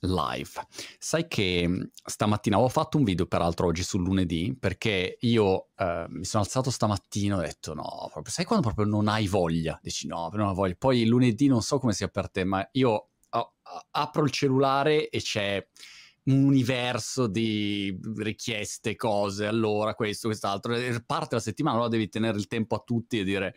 live. Sai che mm, stamattina ho fatto un video, peraltro oggi sul lunedì, perché io eh, mi sono alzato stamattina e ho detto no, proprio, sai quando proprio non hai voglia? Dici no, non ho voglia. Poi lunedì non so come sia per te, ma io oh, apro il cellulare e c'è un universo di richieste, cose, allora questo, quest'altro, parte la settimana, allora devi tenere il tempo a tutti e dire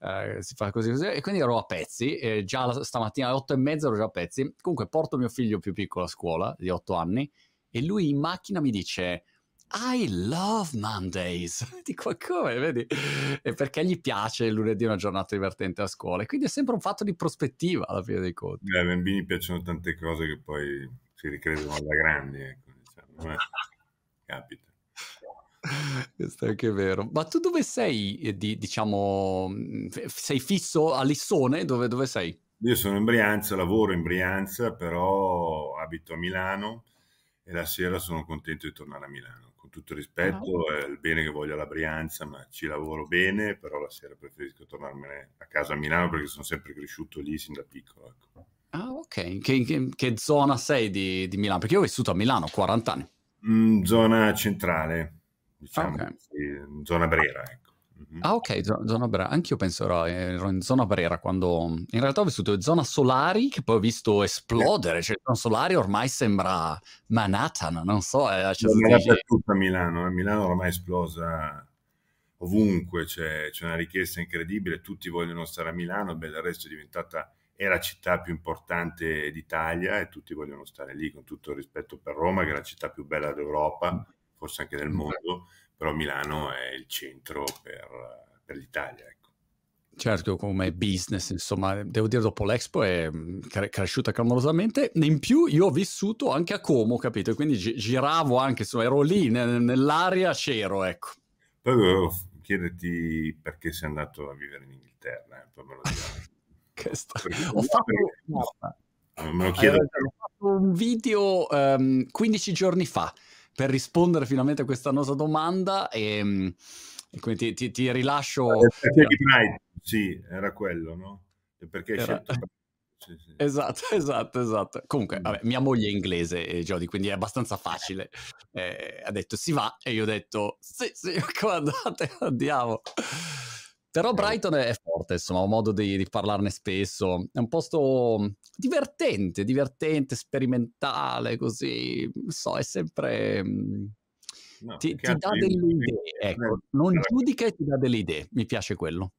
eh, si fa così così, e quindi ero a pezzi, e già stamattina alle otto e mezza ero già a pezzi, comunque porto mio figlio più piccolo a scuola, di otto anni, e lui in macchina mi dice... I love Mondays. Dico come, vedi? E perché gli piace il lunedì una giornata divertente a scuola. E quindi è sempre un fatto di prospettiva alla fine dei conti. Eh, ai bambini piacciono tante cose che poi si ricredono da grandi, ecco, diciamo. Eh, capita. Questo è anche vero. Ma tu dove sei, eh, di, diciamo, sei fisso a Lissone? Dove, dove, sei? Io sono in Brianza, lavoro in Brianza, però abito a Milano e la sera sono contento di tornare a Milano. Con tutto il rispetto, ah. è il bene che voglio alla Brianza, ma ci lavoro bene, però la sera preferisco tornarmene a casa a Milano perché sono sempre cresciuto lì sin da piccolo. Ecco. Ah, ok. Che, che, che, zona sei di, di Milano? Perché io ho vissuto a Milano 40 anni. Mm, zona centrale diciamo, okay. sì, zona Brera. Ecco. Mm-hmm. Ah, ok, zona Brera. Anch'io penso ero, ero, in zona Brera quando in realtà ho vissuto in zona Solari, che poi ho visto esplodere. Cioè, zona Solari ormai sembra Manhattan, non so. È, cioè, non è dappertutto a Milano. Eh. Milano ormai è esplosa ovunque, c'è, c'è, una richiesta incredibile, tutti vogliono stare a Milano, beh, del resto è diventata è la città più importante d'Italia e tutti vogliono stare lì, con tutto il rispetto per Roma, che è la città più bella d'Europa forse anche del mondo, però Milano è il centro per, per l'Italia. Ecco. Certo, come business, insomma, devo dire dopo l'Expo è mm, cre- cresciuta clamorosamente. In più io ho vissuto anche a Como, capito? Quindi gi- giravo anche, insomma, ero lì nel- nell'area, c'ero, ecco. Poi volevo chiederti perché sei andato a vivere in Inghilterra, eh? poi me lo che sta... ho fatto... me lo chiedo. Allora, ho fatto un video um, ehm, 15 giorni fa per rispondere finalmente a questa nostra domanda e, ehm, e quindi ti, ti, ti rilascio... Perché sì, era quello, no? perché era... scelto... Sì, sì. Esatto, esatto, esatto. Comunque, vabbè, mia moglie è inglese, eh, Jody, quindi è abbastanza facile. Eh, ha detto si va e io ho detto sì, sì, andate, andiamo. Però Brighton è forte, insomma, ho modo di, di, parlarne spesso. È un posto divertente, divertente, sperimentale, così. Non so, è sempre... Mm, no, ti, ti dà delle idee, ecco. Non giudica e ti dà delle idee. Mi piace quello.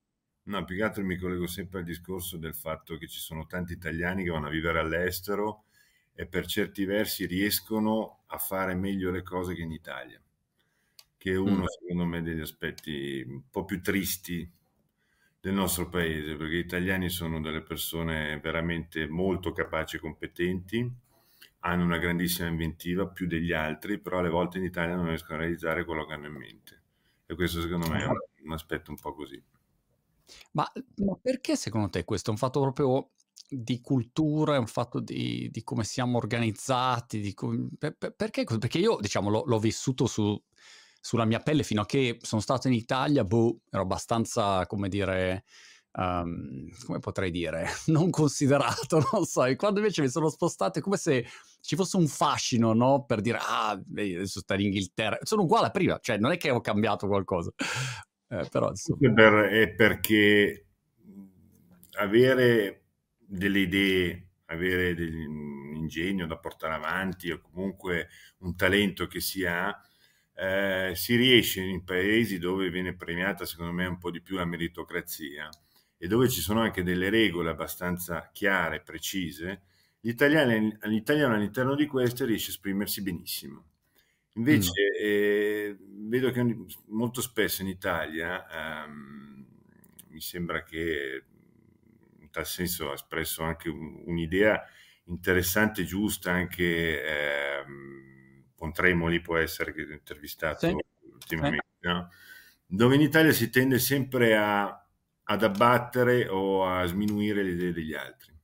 No, più che altro mi collego sempre al discorso del fatto che ci sono tanti italiani che vanno a vivere all'estero e per certi versi riescono a fare meglio le cose che in Italia, che è uno, mm. secondo me, degli aspetti un po' più tristi del nostro paese, perché gli italiani sono delle persone veramente molto capaci e competenti, hanno una grandissima inventiva, più degli altri, però alle volte in Italia non riescono a realizzare quello che hanno in mente. E questo secondo me è un, aspetto un po' così. Ma, ma, perché secondo te questo è un fatto proprio di cultura, è un fatto di, di come siamo organizzati? Di come, per, per, perché? Perché io, diciamo, l'ho, l'ho vissuto su, sulla mia pelle fino a che sono stato in Italia, boh, ero abbastanza, come dire, um, come potrei dire, non considerato, non so, e quando invece mi sono spostato è come se ci fosse un fascino, no? Per dire, ah, adesso sta in Inghilterra, sono uguale a prima, cioè non è che ho cambiato qualcosa, eh, però insomma. Per, è perché avere delle idee, avere un ingegno da portare avanti o comunque un talento che si ha, eh, si riesce in paesi dove viene premiata secondo me un po' di più la meritocrazia e dove ci sono anche delle regole abbastanza chiare, precise, l'italiano, l'italiano all'interno di queste riesce a esprimersi benissimo. Invece mm. eh, vedo che molto spesso in Italia ehm, mi sembra che in tal senso ha espresso anche un, un'idea interessante, giusta, anche ehm, Pontremoli può essere intervistato sì. ultimamente. No? dove in Italia si tende sempre a, ad abbattere o a sminuire le idee degli altri.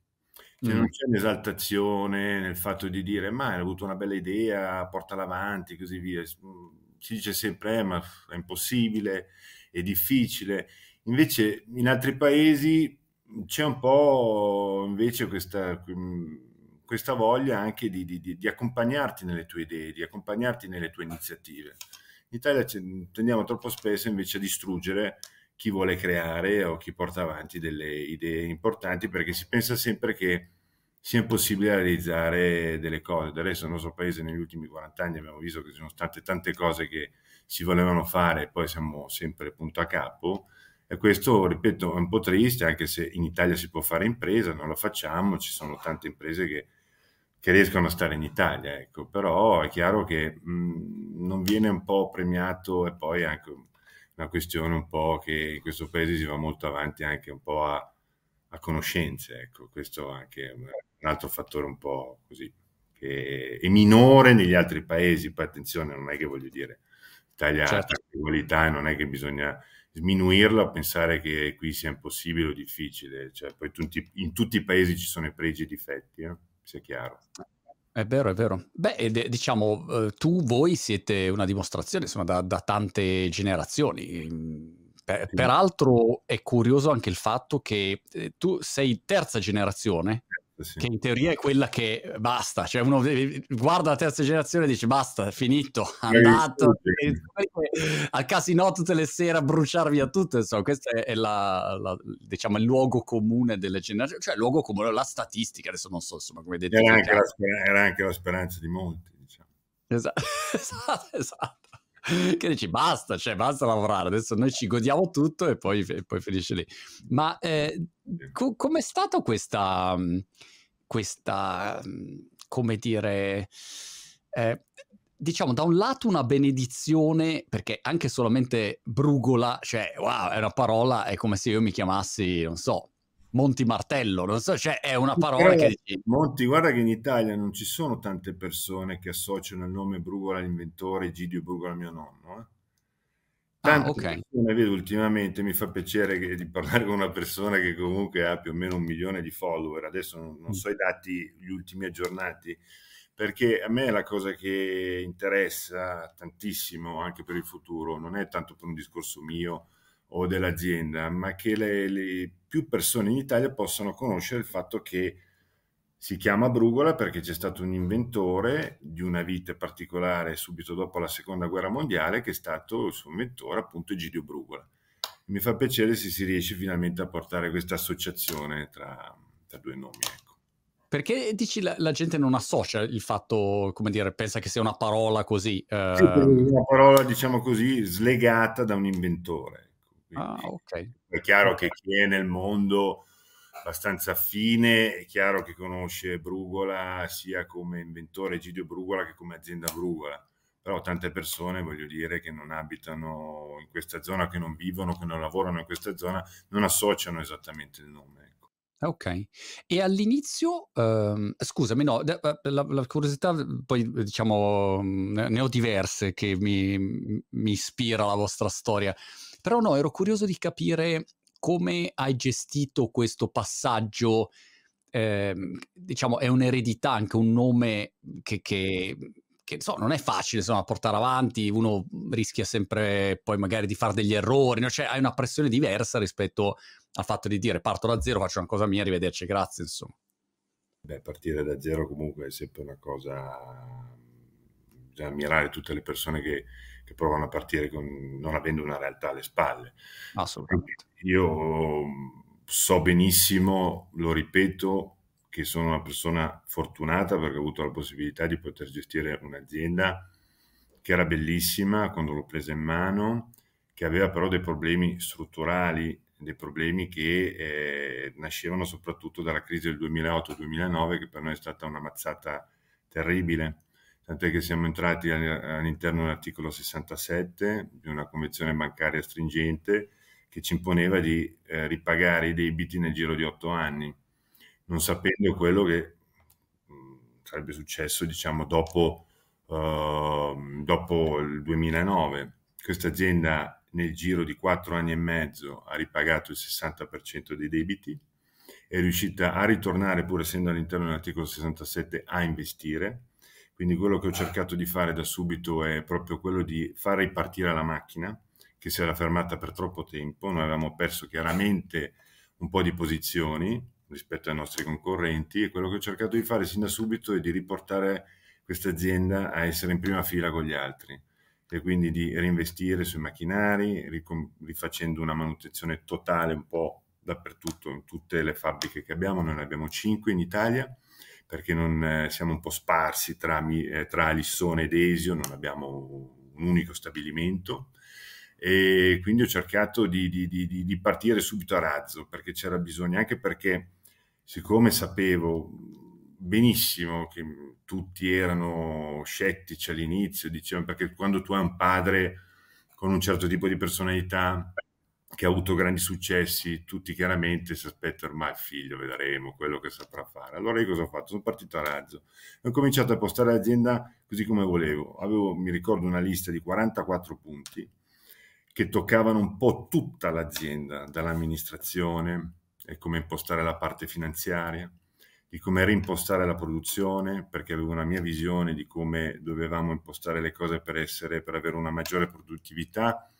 Cioè, mm. Non c'è un'esaltazione nel fatto di dire ma hai avuto una bella idea, portala avanti, così via. Si dice sempre eh, ma è impossibile, è difficile. Invece in altri paesi c'è un po' invece questa questa voglia anche di, di, di, accompagnarti nelle tue idee, di accompagnarti nelle tue iniziative. In Italia tendiamo troppo spesso invece a distruggere chi vuole creare o chi porta avanti delle idee importanti perché si pensa sempre che sia impossibile realizzare delle cose. Resto nel nostro paese negli ultimi 40 anni abbiamo visto che ci sono state tante cose che si volevano fare e poi siamo sempre punto a capo e questo, ripeto, è un po' triste anche se in Italia si può fare impresa, non lo facciamo, ci sono tante imprese che, che riescono a stare in Italia, ecco. però è chiaro che mh, non viene un po' premiato e poi anche una questione un po' che in questo paese si va molto avanti anche un po' a, a conoscenze, ecco, questo anche è un altro fattore un po' così, che è minore negli altri paesi, poi attenzione, non è che voglio dire, Italia certo. ha qualità e non è che bisogna sminuirla o pensare che qui sia impossibile o difficile, cioè, poi in tutti i paesi ci sono i pregi e i difetti, eh? Sia chiaro. È vero, è vero. Beh, diciamo, eh, tu, voi siete una dimostrazione, insomma, da, da tante generazioni. Per, peraltro è curioso anche il fatto che eh, tu sei terza generazione sì. che in teoria è quella che basta, cioè uno guarda la terza generazione e dice basta, è finito, è andato, al casino tutte le sere a bruciare via tutto, insomma, questo è la, la, diciamo, il luogo comune delle generazioni, cioè il luogo comune, la statistica, adesso non so insomma come detto. Era, era, anche la speranza di molti, diciamo. Esatto, esatto, esatto che dici basta, cioè basta lavorare, adesso noi ci godiamo tutto e poi, e poi finisce lì. Ma eh, co- com'è stata questa, questa, come dire, eh, diciamo da un lato una benedizione, perché anche solamente brugola, cioè wow, è una parola, è come se io mi chiamassi, non so, Monti Martello, non so, cioè è una parola che. Monti, guarda che in Italia non ci sono tante persone che associano il nome Brugola all'inventore Gidio Brugola mio nonno. Eh? Tante ah, okay. persone vedo ultimamente, mi fa piacere che, di parlare con una persona che comunque ha più o meno un milione di follower, adesso non, non mm. so i dati, gli ultimi aggiornati, perché a me la cosa che interessa tantissimo anche per il futuro non è tanto per un discorso mio, o dell'azienda, ma che le, le, più persone in Italia possano conoscere il fatto che si chiama Brugola perché c'è stato un inventore di una vite particolare subito dopo la seconda guerra mondiale che è stato il suo inventore appunto Egidio Brugola. Mi fa piacere se si riesce finalmente a portare questa associazione tra, tra due nomi. Ecco. Perché dici la, la, gente non associa il fatto, come dire, pensa che sia una parola così? Uh... Sì, una parola, diciamo così, slegata da un inventore. Ah, ok. È chiaro che chi è nel mondo abbastanza affine, è chiaro che conosce Brugola sia come inventore Gidio Brugola che come azienda Brugola, però tante persone, voglio dire, che non abitano in questa zona, che non vivono, che non lavorano in questa zona, non associano esattamente il nome. Ecco. Ok, e all'inizio, ehm, scusami, no, la, la, curiosità, poi diciamo, ne ho diverse che mi, mi ispira la vostra storia. Però no, ero curioso di capire come hai gestito questo passaggio. Eh, diciamo, è un'eredità, anche un nome che, che, che so, non è facile insomma, portare avanti, uno rischia sempre poi magari di fare degli errori, no? cioè hai una pressione diversa rispetto al fatto di dire parto da zero, faccio una cosa mia, arrivederci, grazie, insomma. Beh, partire da zero comunque è sempre una cosa, bisogna ammirare tutte le persone che, che provano a partire con, non avendo una realtà alle spalle. Assolutamente. Io so benissimo, lo ripeto, che sono una persona fortunata perché ho avuto la possibilità di poter gestire un'azienda che era bellissima quando l'ho presa in mano, che aveva però dei problemi strutturali, dei problemi che eh, nascevano soprattutto dalla crisi del 2008-2009, che per noi è stata una mazzata terribile tant'è che siamo entrati all'interno dell'articolo 67 di una convenzione bancaria stringente che ci imponeva di eh, ripagare i debiti nel giro di otto anni, non sapendo quello che mh, sarebbe successo diciamo, dopo, uh, dopo il 2009. Questa azienda nel giro di quattro anni e mezzo ha ripagato il 60% dei debiti, è riuscita a ritornare, pur essendo all'interno dell'articolo 67, a investire quindi quello che ho cercato di fare da subito è proprio quello di far ripartire la macchina che si era fermata per troppo tempo. Noi avevamo perso chiaramente un po' di posizioni rispetto ai nostri concorrenti e quello che ho cercato di fare sin da subito è di riportare questa azienda a essere in prima fila con gli altri e quindi di reinvestire sui macchinari, rifacendo una manutenzione totale un po' dappertutto, in tutte le fabbriche che abbiamo, noi ne abbiamo 5 in Italia, perché non, eh, siamo un po' sparsi tra, eh, tra Lissone ed Esio, non abbiamo un unico stabilimento. E quindi ho cercato di, di, di, di partire subito a razzo perché c'era bisogno, anche perché siccome sapevo benissimo che tutti erano scettici all'inizio, dicevano perché quando tu hai un padre con un certo tipo di personalità che ha avuto grandi successi, tutti chiaramente si aspettano ormai il figlio, vedremo quello che saprà fare. Allora io cosa ho fatto? Sono partito a razzo. Ho cominciato a postare l'azienda così come volevo. Avevo, mi ricordo, una lista di 44 punti che toccavano un po' tutta l'azienda, dall'amministrazione e come impostare la parte finanziaria, di come reimpostare la produzione, perché avevo una mia visione di come dovevamo impostare le cose per, essere, per avere una maggiore produttività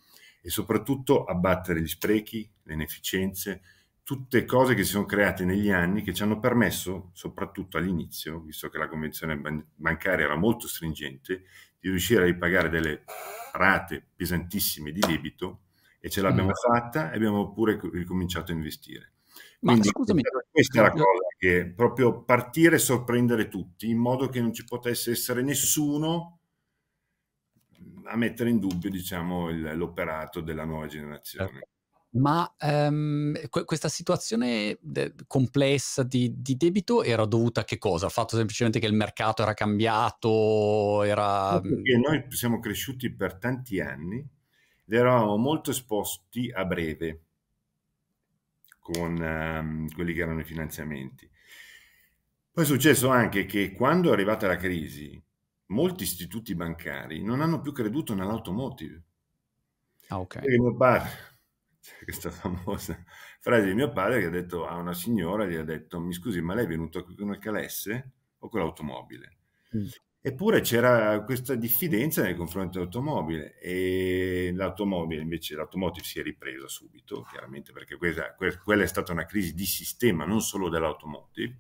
e soprattutto abbattere gli sprechi, le inefficienze, tutte cose che si sono create negli anni che ci hanno permesso, soprattutto all'inizio, visto che la convenzione bancaria era molto stringente, di riuscire a ripagare delle rate pesantissime di debito e ce l'abbiamo mm. fatta e abbiamo pure ricominciato a investire. Quindi, Ma scusami, questa è la cosa, che proprio partire e sorprendere tutti, in modo che non ci potesse essere nessuno a mettere in dubbio, diciamo, il, l'operato della nuova generazione. Certo. Ma um, questa situazione de- complessa di, di, debito era dovuta a che cosa? Il fatto semplicemente che il mercato era cambiato? Era... Perché noi siamo cresciuti per tanti anni ed eravamo molto esposti a breve con um, quelli che erano i finanziamenti. Poi è successo anche che quando è arrivata la crisi, molti istituti bancari non hanno più creduto nell'automotive. Ah, ok. Perché mio padre, questa famosa frase di mio padre che ha detto a una signora, gli ha detto, mi scusi, ma lei è venuto qui con il calesse o con l'automobile? Mm. Eppure c'era questa diffidenza nei confronti dell'automobile e l'automobile invece l'automotive si è ripresa subito, chiaramente perché questa, quella è stata una crisi di sistema, non solo dell'automotive,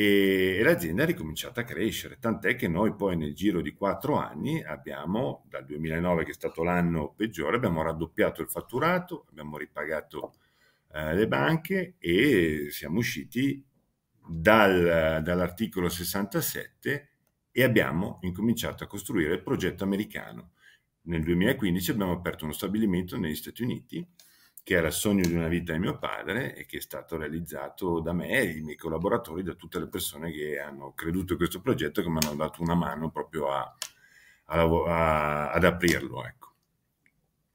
e, l'azienda ha ricominciato a crescere, tant'è che noi poi nel giro di quattro anni abbiamo, dal 2009 che è stato l'anno peggiore, abbiamo raddoppiato il fatturato, abbiamo ripagato eh, le banche e siamo usciti dal, dall'articolo 67 e abbiamo incominciato a costruire il progetto americano. Nel 2015 abbiamo aperto uno stabilimento negli Stati Uniti che era il sogno di una vita di mio padre e che è stato realizzato da me e i miei collaboratori, da tutte le persone che hanno creduto in questo progetto e che mi hanno dato una mano proprio a, a, a, ad aprirlo. Ecco.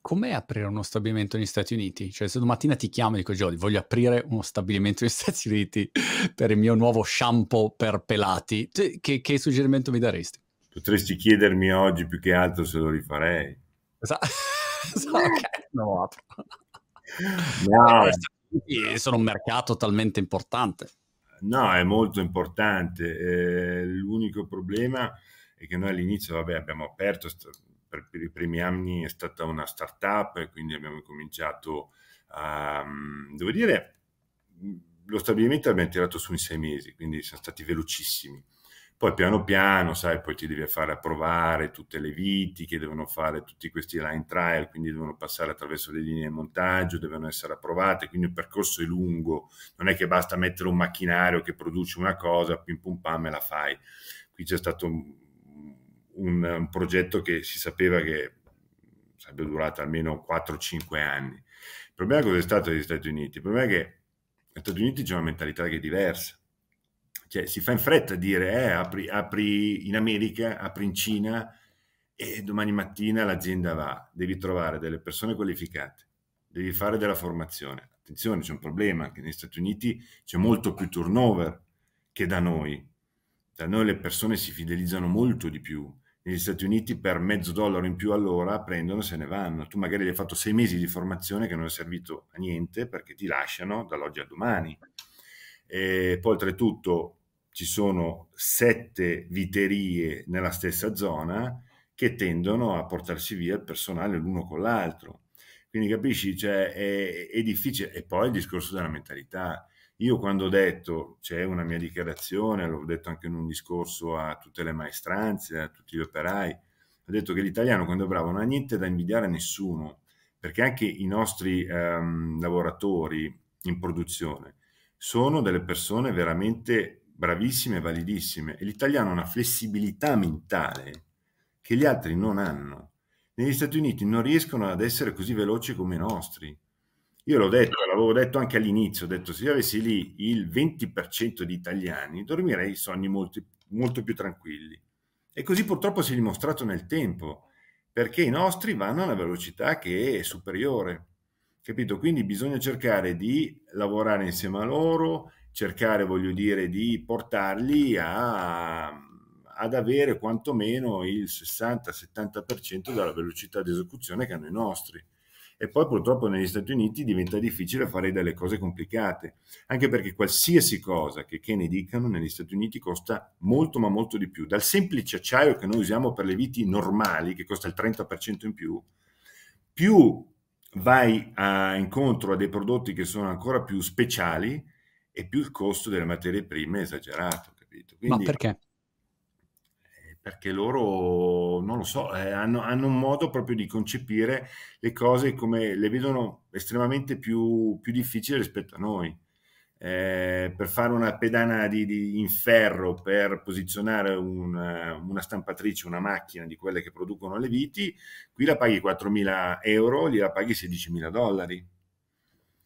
Com'è aprire uno stabilimento negli Stati Uniti? Cioè, se domattina ti chiamo e dico, Jody, voglio aprire uno stabilimento negli Stati Uniti per il mio nuovo shampoo per pelati, che, che suggerimento mi daresti? Potresti chiedermi oggi più che altro se lo rifarei. Esatto, ok, no, apro. No. Sono un mercato talmente importante. No, è molto importante. Eh, l'unico problema è che noi all'inizio vabbè, abbiamo aperto, per, per, i primi anni è stata una startup e quindi abbiamo cominciato a, devo dire, lo stabilimento l'abbiamo tirato su in sei mesi, quindi siamo stati velocissimi. Poi piano piano, sai, poi ti devi fare approvare tutte le viti che devono fare tutti questi line trial, quindi devono passare attraverso le linee di montaggio, devono essere approvate, quindi il percorso è lungo, non è che basta mettere un macchinario che produce una cosa, pim pum pam e la fai. Qui c'è stato un, un, progetto che si sapeva che sarebbe durato almeno 4-5 anni. Il problema cosa è stato negli Stati Uniti? Il problema è che negli Stati Uniti c'è una mentalità che è diversa cioè, si fa in fretta a dire, eh, apri, apri in America, apri in Cina e domani mattina l'azienda va. Devi trovare delle persone qualificate, devi fare della formazione. Attenzione, c'è un problema, che negli Stati Uniti c'è molto più turnover che da noi. Da noi le persone si fidelizzano molto di più. Negli Stati Uniti per mezzo dollaro in più all'ora prendono e se ne vanno. Tu magari hai fatto sei mesi di formazione che non è servito a niente perché ti lasciano dall'oggi al domani. E poi oltretutto ci sono sette viterie nella stessa zona che tendono a portarsi via il personale l'uno con l'altro. Quindi capisci, cioè, è, è, difficile. E poi il discorso della mentalità. io quando ho detto, c'è una mia dichiarazione, l'ho detto anche in un discorso a tutte le maestranze, a tutti gli operai, ho detto che l'italiano quando è bravo non ha niente da invidiare a nessuno, perché anche i nostri ehm, lavoratori in produzione sono delle persone veramente bravissime e validissime e l'italiano ha una flessibilità mentale che gli altri non hanno. Negli Stati Uniti non riescono ad essere così veloci come i nostri. Io l'ho detto, l'avevo detto anche all'inizio, ho detto se io avessi lì il 20% di italiani dormirei sogni molto, molto più tranquilli. E così purtroppo si è dimostrato nel tempo, perché i nostri vanno a una velocità che è superiore. Capito? Quindi bisogna cercare di lavorare insieme a loro, cercare, voglio dire, di portarli a, ad avere quantomeno il 60-70% della velocità di esecuzione che hanno i nostri. E poi purtroppo negli Stati Uniti diventa difficile fare delle cose complicate, anche perché qualsiasi cosa che, che ne dicano negli Stati Uniti costa molto ma molto di più, dal semplice acciaio che noi usiamo per le viti normali, che costa il 30% in più, più vai a, incontro a dei prodotti che sono ancora più speciali e più il costo delle materie prime è esagerato. Capito? Quindi, ma perché? perché loro, non lo so, eh, hanno, hanno, un modo proprio di concepire le cose come le vedono estremamente più, più difficili rispetto a noi. Eh, per fare una pedana di, di, in ferro per posizionare una, una, stampatrice, una macchina di quelle che producono le viti, qui la paghi 4.000 euro, lì la paghi 16.000 dollari.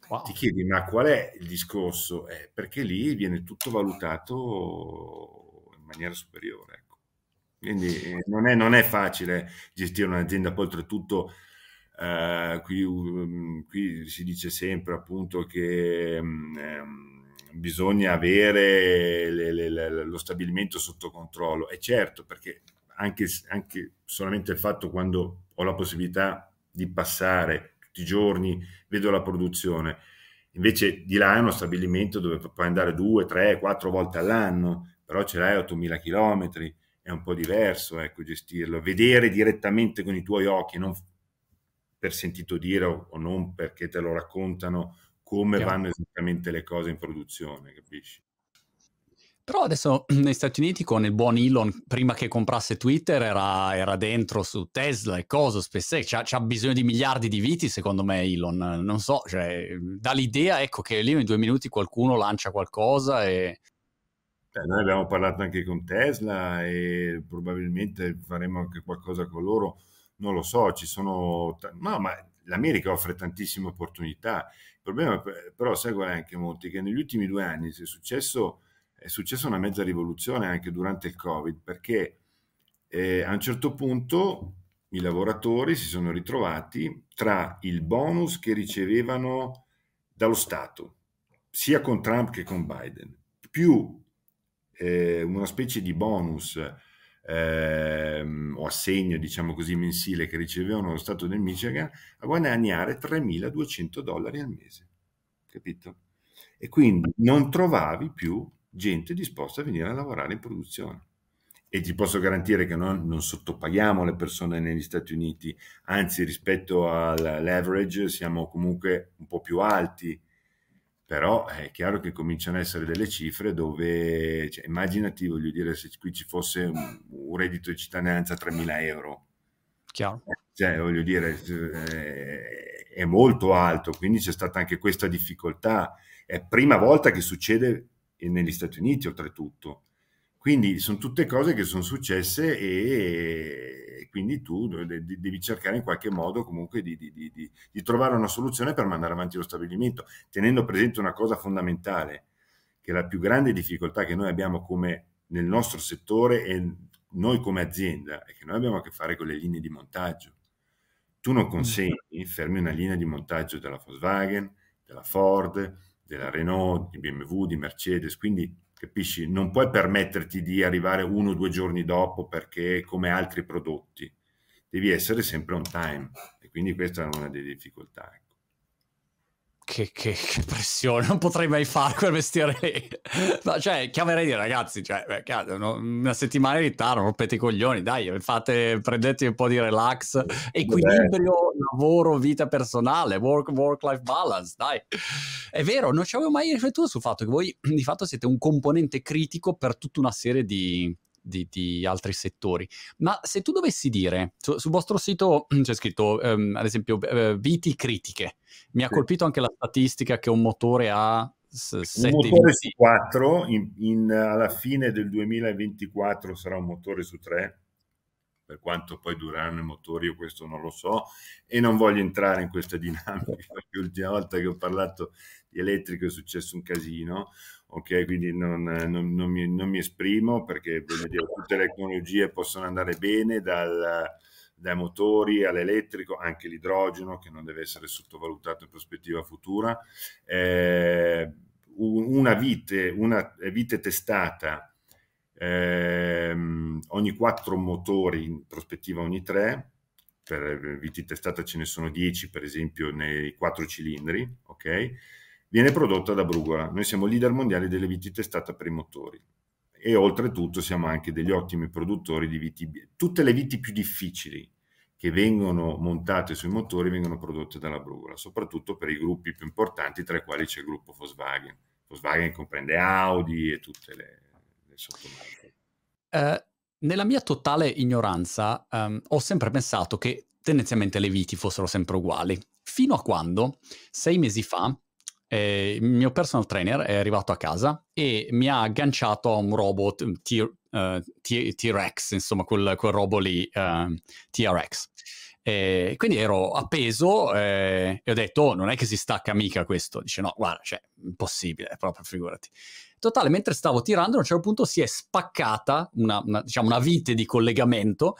Wow. Ti chiedi, ma qual è il discorso? Eh, perché lì viene tutto valutato in maniera superiore. Quindi eh, non è, non è facile gestire un'azienda, poi oltretutto eh, qui, um, qui, si dice sempre appunto che um, bisogna avere le, le, le, lo stabilimento sotto controllo. E certo, perché anche, anche solamente il fatto quando ho la possibilità di passare tutti i giorni, vedo la produzione, invece di là è uno stabilimento dove puoi andare due, tre, quattro volte all'anno, però ce l'hai a 8.000 chilometri è un po' diverso ecco, gestirlo, vedere direttamente con i tuoi occhi, non per sentito dire o, o non perché te lo raccontano come Chiaro. vanno esattamente le cose in produzione, capisci? Però adesso negli Stati Uniti con il buon Elon, prima che comprasse Twitter, era, era dentro su Tesla e cosa, SpaceX, c'ha, c'ha, bisogno di miliardi di viti secondo me Elon, non so, cioè, dà l'idea ecco, che lì in due minuti qualcuno lancia qualcosa e, eh, noi abbiamo parlato anche con Tesla e probabilmente faremo anche qualcosa con loro, non lo so, ci sono... No, ma l'America offre tantissime opportunità. Il problema però, sai qual è anche molti, che negli ultimi due anni è successo, è successa una mezza rivoluzione anche durante il Covid, perché eh, a un certo punto i lavoratori si sono ritrovati tra il bonus che ricevevano dallo Stato, sia con Trump che con Biden, più eh, una specie di bonus eh, o assegno, diciamo così, mensile che ricevevano lo Stato del Michigan a guadagnare 3.200 dollari al mese. Capito? E quindi non trovavi più gente disposta a venire a lavorare in produzione. E ti posso garantire che non, non sottopaghiamo le persone negli Stati Uniti, anzi rispetto all'average siamo comunque un po' più alti però è chiaro che cominciano ad essere delle cifre dove, cioè, immaginati, voglio dire, se qui ci fosse un, un reddito di cittadinanza a 3.000 euro. Chiaro. Cioè, voglio dire, eh, è molto alto, quindi c'è stata anche questa difficoltà. È prima volta che succede negli Stati Uniti, oltretutto. Quindi sono tutte cose che sono successe e quindi tu devi cercare in qualche modo comunque di, di, di, di, trovare una soluzione per mandare avanti lo stabilimento, tenendo presente una cosa fondamentale, che la più grande difficoltà che noi abbiamo come nel nostro settore e noi come azienda è che noi abbiamo a che fare con le linee di montaggio. Tu non consegni, fermi una linea di montaggio della Volkswagen, della Ford, della Renault, di BMW, di Mercedes, quindi capisci? Non puoi permetterti di arrivare uno o due giorni dopo perché come altri prodotti, devi essere sempre on time e quindi questa è una delle difficoltà. Che, che, che, pressione, non potrei mai fare quel mestiere lì. Ma cioè, chiamerei di ragazzi, cioè, beh, una settimana in ritardo, rompete i coglioni, dai, fate, prendete un po' di relax, equilibrio lavoro, vita personale, work, work-life balance, dai. È vero, non ci avevo mai riflettuto sul fatto che voi di fatto siete un componente critico per tutta una serie di, di, di, altri settori. Ma se tu dovessi dire, su, sul vostro sito c'è scritto, um, ad esempio, uh, viti critiche, mi ha sì. colpito anche la statistica che un motore ha un motore su 4, in, in, alla fine del 2024 sarà un motore su 3, per quanto poi dureranno i motori, io questo non lo so. E non voglio entrare in questa dinamica, perché l'ultima volta che ho parlato di elettrico è successo un casino, ok? Quindi non, non, non, mi, non mi, esprimo perché dire, tutte le tecnologie possono andare bene dal, dai motori all'elettrico, anche l'idrogeno che non deve essere sottovalutato in prospettiva futura. Eh, una, vite, una vite testata eh, ogni quattro motori, in prospettiva ogni tre, per viti testata ce ne sono 10 per esempio nei quattro cilindri, ok? Viene prodotta da Brugola. Noi siamo leader mondiali delle viti testate per i motori e oltretutto siamo anche degli ottimi produttori di viti. Tutte le viti più difficili che vengono montate sui motori vengono prodotte dalla Brugola, soprattutto per i gruppi più importanti, tra i quali c'è il gruppo Volkswagen. Volkswagen comprende Audi e tutte le, le sottomarche. Uh, nella mia totale ignoranza um, ho sempre pensato che tendenzialmente le viti fossero sempre uguali, fino a quando, sei mesi fa, eh, il mio personal trainer è arrivato a casa e mi ha agganciato a un robot T- uh, T- T-Rex, insomma quel, quel robot lì, uh, ehm, TRX. E quindi ero appeso eh, e ho detto, oh, non è che si stacca mica questo. Dice, no, guarda, cioè, impossibile, proprio, figurati. Totale, mentre stavo tirando, a un certo punto si è spaccata una, una, diciamo, una vite di collegamento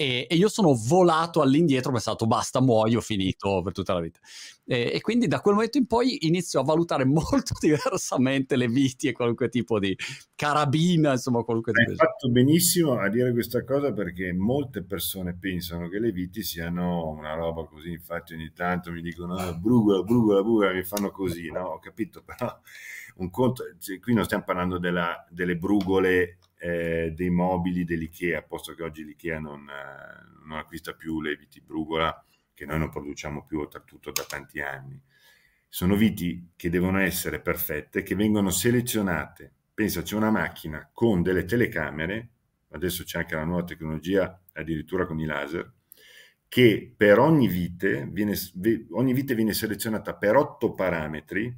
e, e, io sono volato all'indietro, ho pensato basta, muoio, finito per tutta la vita. E, e, quindi da quel momento in poi inizio a valutare molto diversamente le viti e qualunque tipo di carabina, insomma, qualunque tipo. Hai fatto benissimo a dire questa cosa perché molte persone pensano che le viti siano una roba così, infatti ogni tanto mi dicono ah, brugola, brugola, brugola, mi fanno così, no? Ho capito, però un conto, cioè, qui non stiamo parlando della, delle brugole eh, dei mobili dell'IKEA, posto che oggi l'IKEA non, eh, non acquista più le viti Brugola, che noi non produciamo più oltretutto da tanti anni. Sono viti che devono essere perfette, che vengono selezionate. Pensa, c'è una macchina con delle telecamere, adesso c'è anche la nuova tecnologia, addirittura con i laser, che per ogni vite viene, ogni vite viene selezionata per otto parametri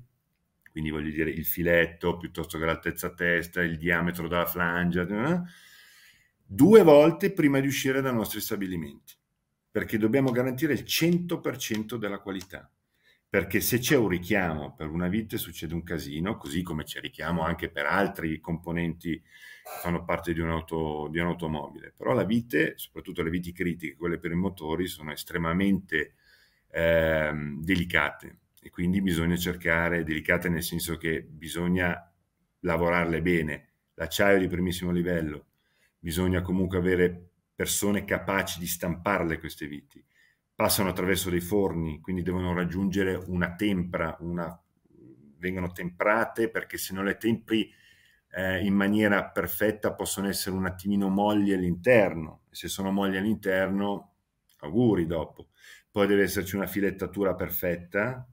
quindi voglio dire il filetto piuttosto che l'altezza testa, il diametro della flangia, eh? due volte prima di uscire dai nostri stabilimenti, perché dobbiamo garantire il 100% della qualità. Perché se c'è un richiamo per una vite succede un casino, così come c'è richiamo anche per altri componenti che fanno parte di, un'auto, di un'automobile. Però la vite, soprattutto le viti critiche, quelle per i motori, sono estremamente eh, delicate e quindi bisogna cercare, delicate nel senso che bisogna lavorarle bene, l'acciaio di primissimo livello, bisogna comunque avere persone capaci di stamparle queste viti, passano attraverso dei forni, quindi devono raggiungere una tempra, una, vengono temprate perché se non le tempri eh, in maniera perfetta possono essere un attimino molli all'interno, se sono molli all'interno, auguri dopo. Poi deve esserci una filettatura perfetta,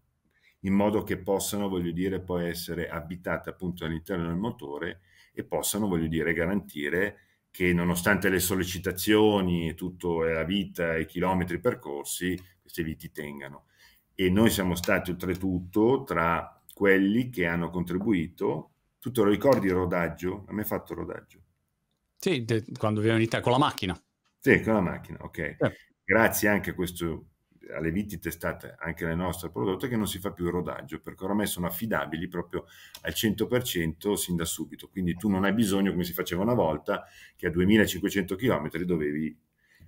in modo che possano, voglio dire, poi essere abitate appunto all'interno del motore e possano, voglio dire, garantire che nonostante le sollecitazioni e tutto la vita e i chilometri percorsi, queste viti tengano. E noi siamo stati oltretutto tra quelli che hanno contribuito. Tu te lo ricordi il rodaggio? A me fatto il rodaggio. Sì, de- quando viene in Italia con la macchina. Sì, con la macchina, ok. Eh. Grazie anche a questo alle viti testate anche nel nostro prodotto che non si fa più il rodaggio perché oramai sono affidabili proprio al 100% sin da subito quindi tu non hai bisogno come si faceva una volta che a 2500 km dovevi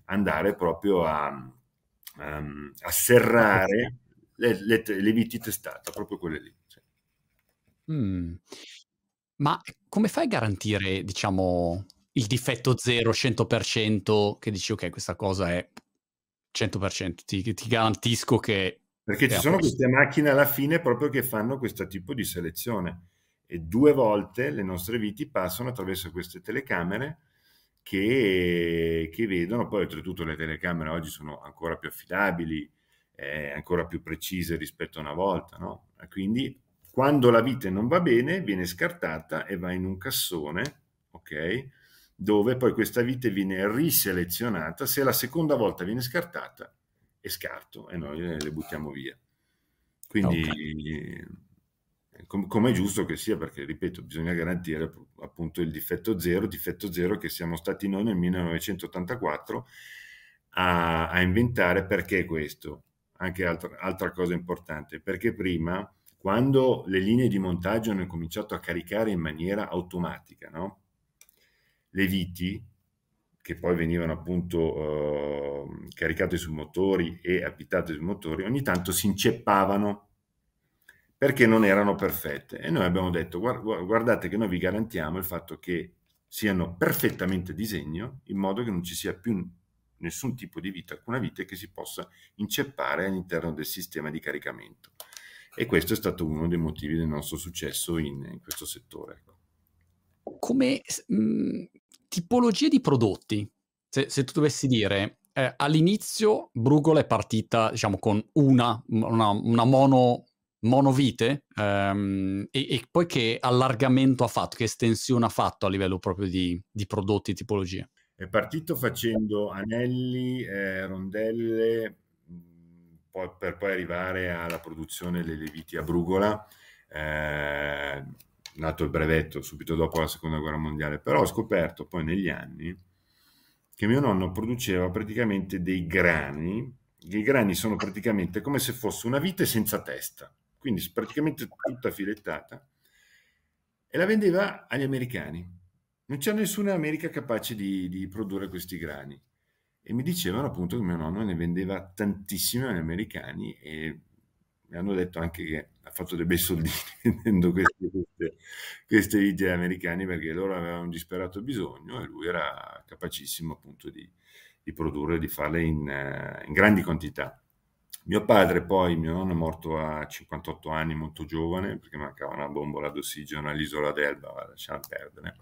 andare proprio a, a, a serrare le, le, le, viti testate proprio quelle lì cioè. mm. ma come fai a garantire diciamo il difetto 0 100% che dici ok questa cosa è 100%, ti, ti garantisco che... Perché ci sono queste macchine alla fine proprio che fanno questo tipo di selezione e due volte le nostre viti passano attraverso queste telecamere che, che vedono, poi oltretutto le telecamere oggi sono ancora più affidabili, eh, ancora più precise rispetto a una volta, no? quindi quando la vite non va bene viene scartata e va in un cassone, ok? Dove poi questa vite viene riselezionata, se la seconda volta viene scartata è scarto e noi le buttiamo via. Quindi okay com- come è giusto che sia, perché ripeto, bisogna garantire appunto il difetto zero, difetto zero che siamo stati noi nel 1984 a, a inventare perché questo. Anche altra, altra cosa importante, perché prima, quando le linee di montaggio hanno cominciato a caricare in maniera automatica, no? Le viti, che poi venivano appunto eh, caricate sui motori e abitate sui motori, ogni tanto si inceppavano perché non erano perfette. E noi abbiamo detto, guardate che noi vi garantiamo il fatto che siano perfettamente disegno, in modo che non ci sia più nessun tipo di vita, alcuna vite che si possa inceppare all'interno del sistema di caricamento. E questo è stato uno dei motivi del nostro successo in, in questo settore. Come mh, mm, tipologie di prodotti, se, se tu dovessi dire, eh, all'inizio Brugola è partita diciamo con una, una, una mono monovite ehm, e, e, poi che allargamento ha fatto, che estensione ha fatto a livello proprio di, di prodotti e tipologie? È partito facendo anelli, eh, rondelle, mm, poi, per poi arrivare alla produzione delle viti a brugola, eh, nato il brevetto subito dopo la seconda guerra mondiale, però ho scoperto poi negli anni che mio nonno produceva praticamente dei grani, i grani sono praticamente come se fosse una vite senza testa quindi praticamente tutta filettata, e la vendeva agli americani. Non c'era nessuno in America capace di, di, produrre questi grani. E mi dicevano appunto che mio nonno ne vendeva tantissimi agli americani e mi hanno detto anche che ha fatto dei bei soldini vendendo queste, queste, queste vite agli americani perché loro avevano un disperato bisogno e lui era capacissimo appunto di, di produrre, di farle in, uh, in grandi quantità. Mio padre poi, mio nonno è morto a 58 anni, molto giovane, perché mancava una bombola d'ossigeno all'isola d'Elba, lasciamo perdere.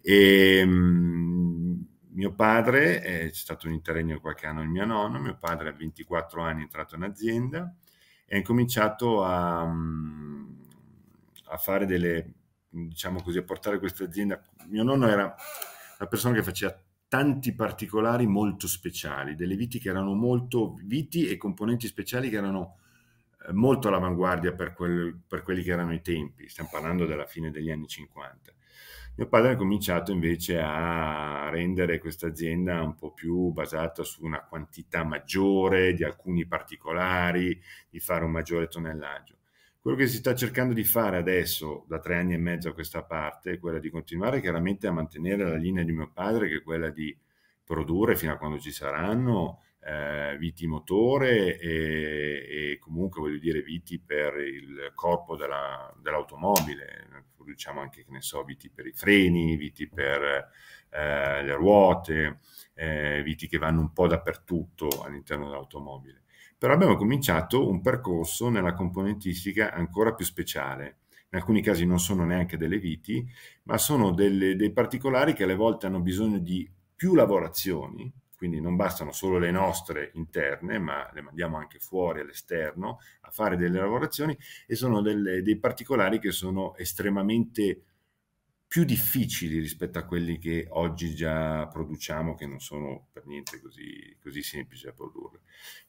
E, um, mio padre, è stato un interregno di qualche anno il mio nonno, mio padre a 24 anni è entrato in azienda e ha incominciato a, mm, a fare delle, diciamo così, a portare questa azienda. Mio nonno era una persona che faceva tanti particolari molto speciali, delle viti che erano molto viti e componenti speciali che erano eh, molto all'avanguardia per, quel, per, quelli che erano i tempi, stiamo parlando della fine degli anni 50. Mio padre ha cominciato invece a rendere questa azienda un po' più basata su una quantità maggiore di alcuni particolari, di fare un maggiore tonnellaggio. Quello che si sta cercando di fare adesso, da tre anni e mezzo a questa parte, è quella di continuare chiaramente a mantenere la linea di mio padre, che è quella di produrre fino a quando ci saranno eh, viti motore e, e, comunque voglio dire viti per il corpo della, dell'automobile. Produciamo anche, che ne so, viti per i freni, viti per eh, le ruote, eh, viti che vanno un po' dappertutto all'interno dell'automobile però abbiamo cominciato un percorso nella componentistica ancora più speciale. In alcuni casi non sono neanche delle viti, ma sono delle, dei particolari che alle volte hanno bisogno di più lavorazioni, quindi non bastano solo le nostre interne, ma le mandiamo anche fuori all'esterno a fare delle lavorazioni e sono delle, dei particolari che sono estremamente più difficili rispetto a quelli che oggi già produciamo, che non sono per niente così, così semplici da produrre.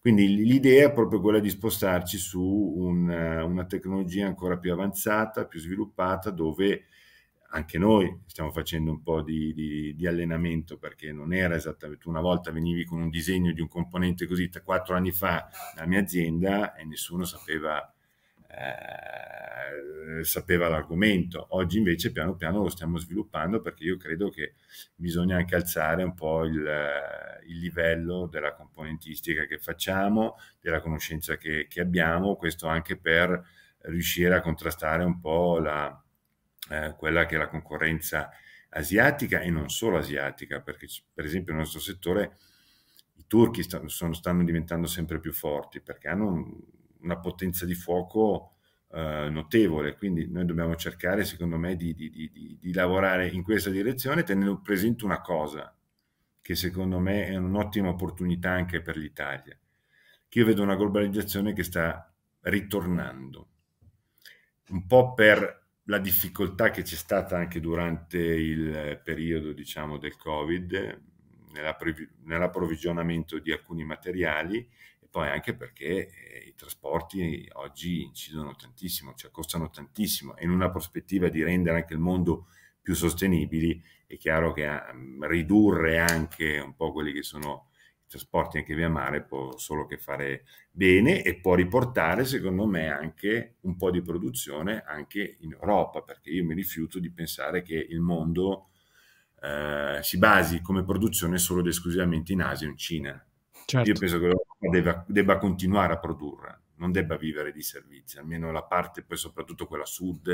Quindi l'idea è proprio quella di spostarci su un, una tecnologia ancora più avanzata, più sviluppata, dove anche noi stiamo facendo un po' di, di, di, allenamento perché non era esattamente una volta venivi con un disegno di un componente così quattro anni fa nella mia azienda e nessuno sapeva eh, sapeva l'argomento. Oggi invece piano piano lo stiamo sviluppando perché io credo che bisogna anche alzare un po' il, il livello della componentistica che facciamo, della conoscenza che, che, abbiamo, questo anche per riuscire a contrastare un po' la, eh, quella che è la concorrenza asiatica e non solo asiatica, perché per esempio nel nostro settore i turchi stanno, sono, stanno diventando sempre più forti perché hanno un, una potenza di fuoco eh, notevole, quindi noi dobbiamo cercare, secondo me, di, di, di, di, lavorare in questa direzione tenendo presente una cosa, che secondo me è un'ottima opportunità anche per l'Italia, che io vedo una globalizzazione che sta ritornando, un po' per la difficoltà che c'è stata anche durante il periodo, diciamo, del Covid, nell'approvvigionamento di alcuni materiali e poi anche perché eh, i trasporti oggi incidono tantissimo, cioè costano tantissimo. E in una prospettiva di rendere anche il mondo più sostenibili è chiaro che mm, ridurre anche un po' quelli che sono trasporti anche via mare può solo che fare bene e può riportare secondo me anche un po' di produzione anche in Europa perché io mi rifiuto di pensare che il mondo eh, si basi come produzione solo ed esclusivamente in Asia o in Cina. Certo. Io penso che l'Europa debba, debba, continuare a produrre, non debba vivere di servizi, almeno la parte, poi soprattutto quella sud,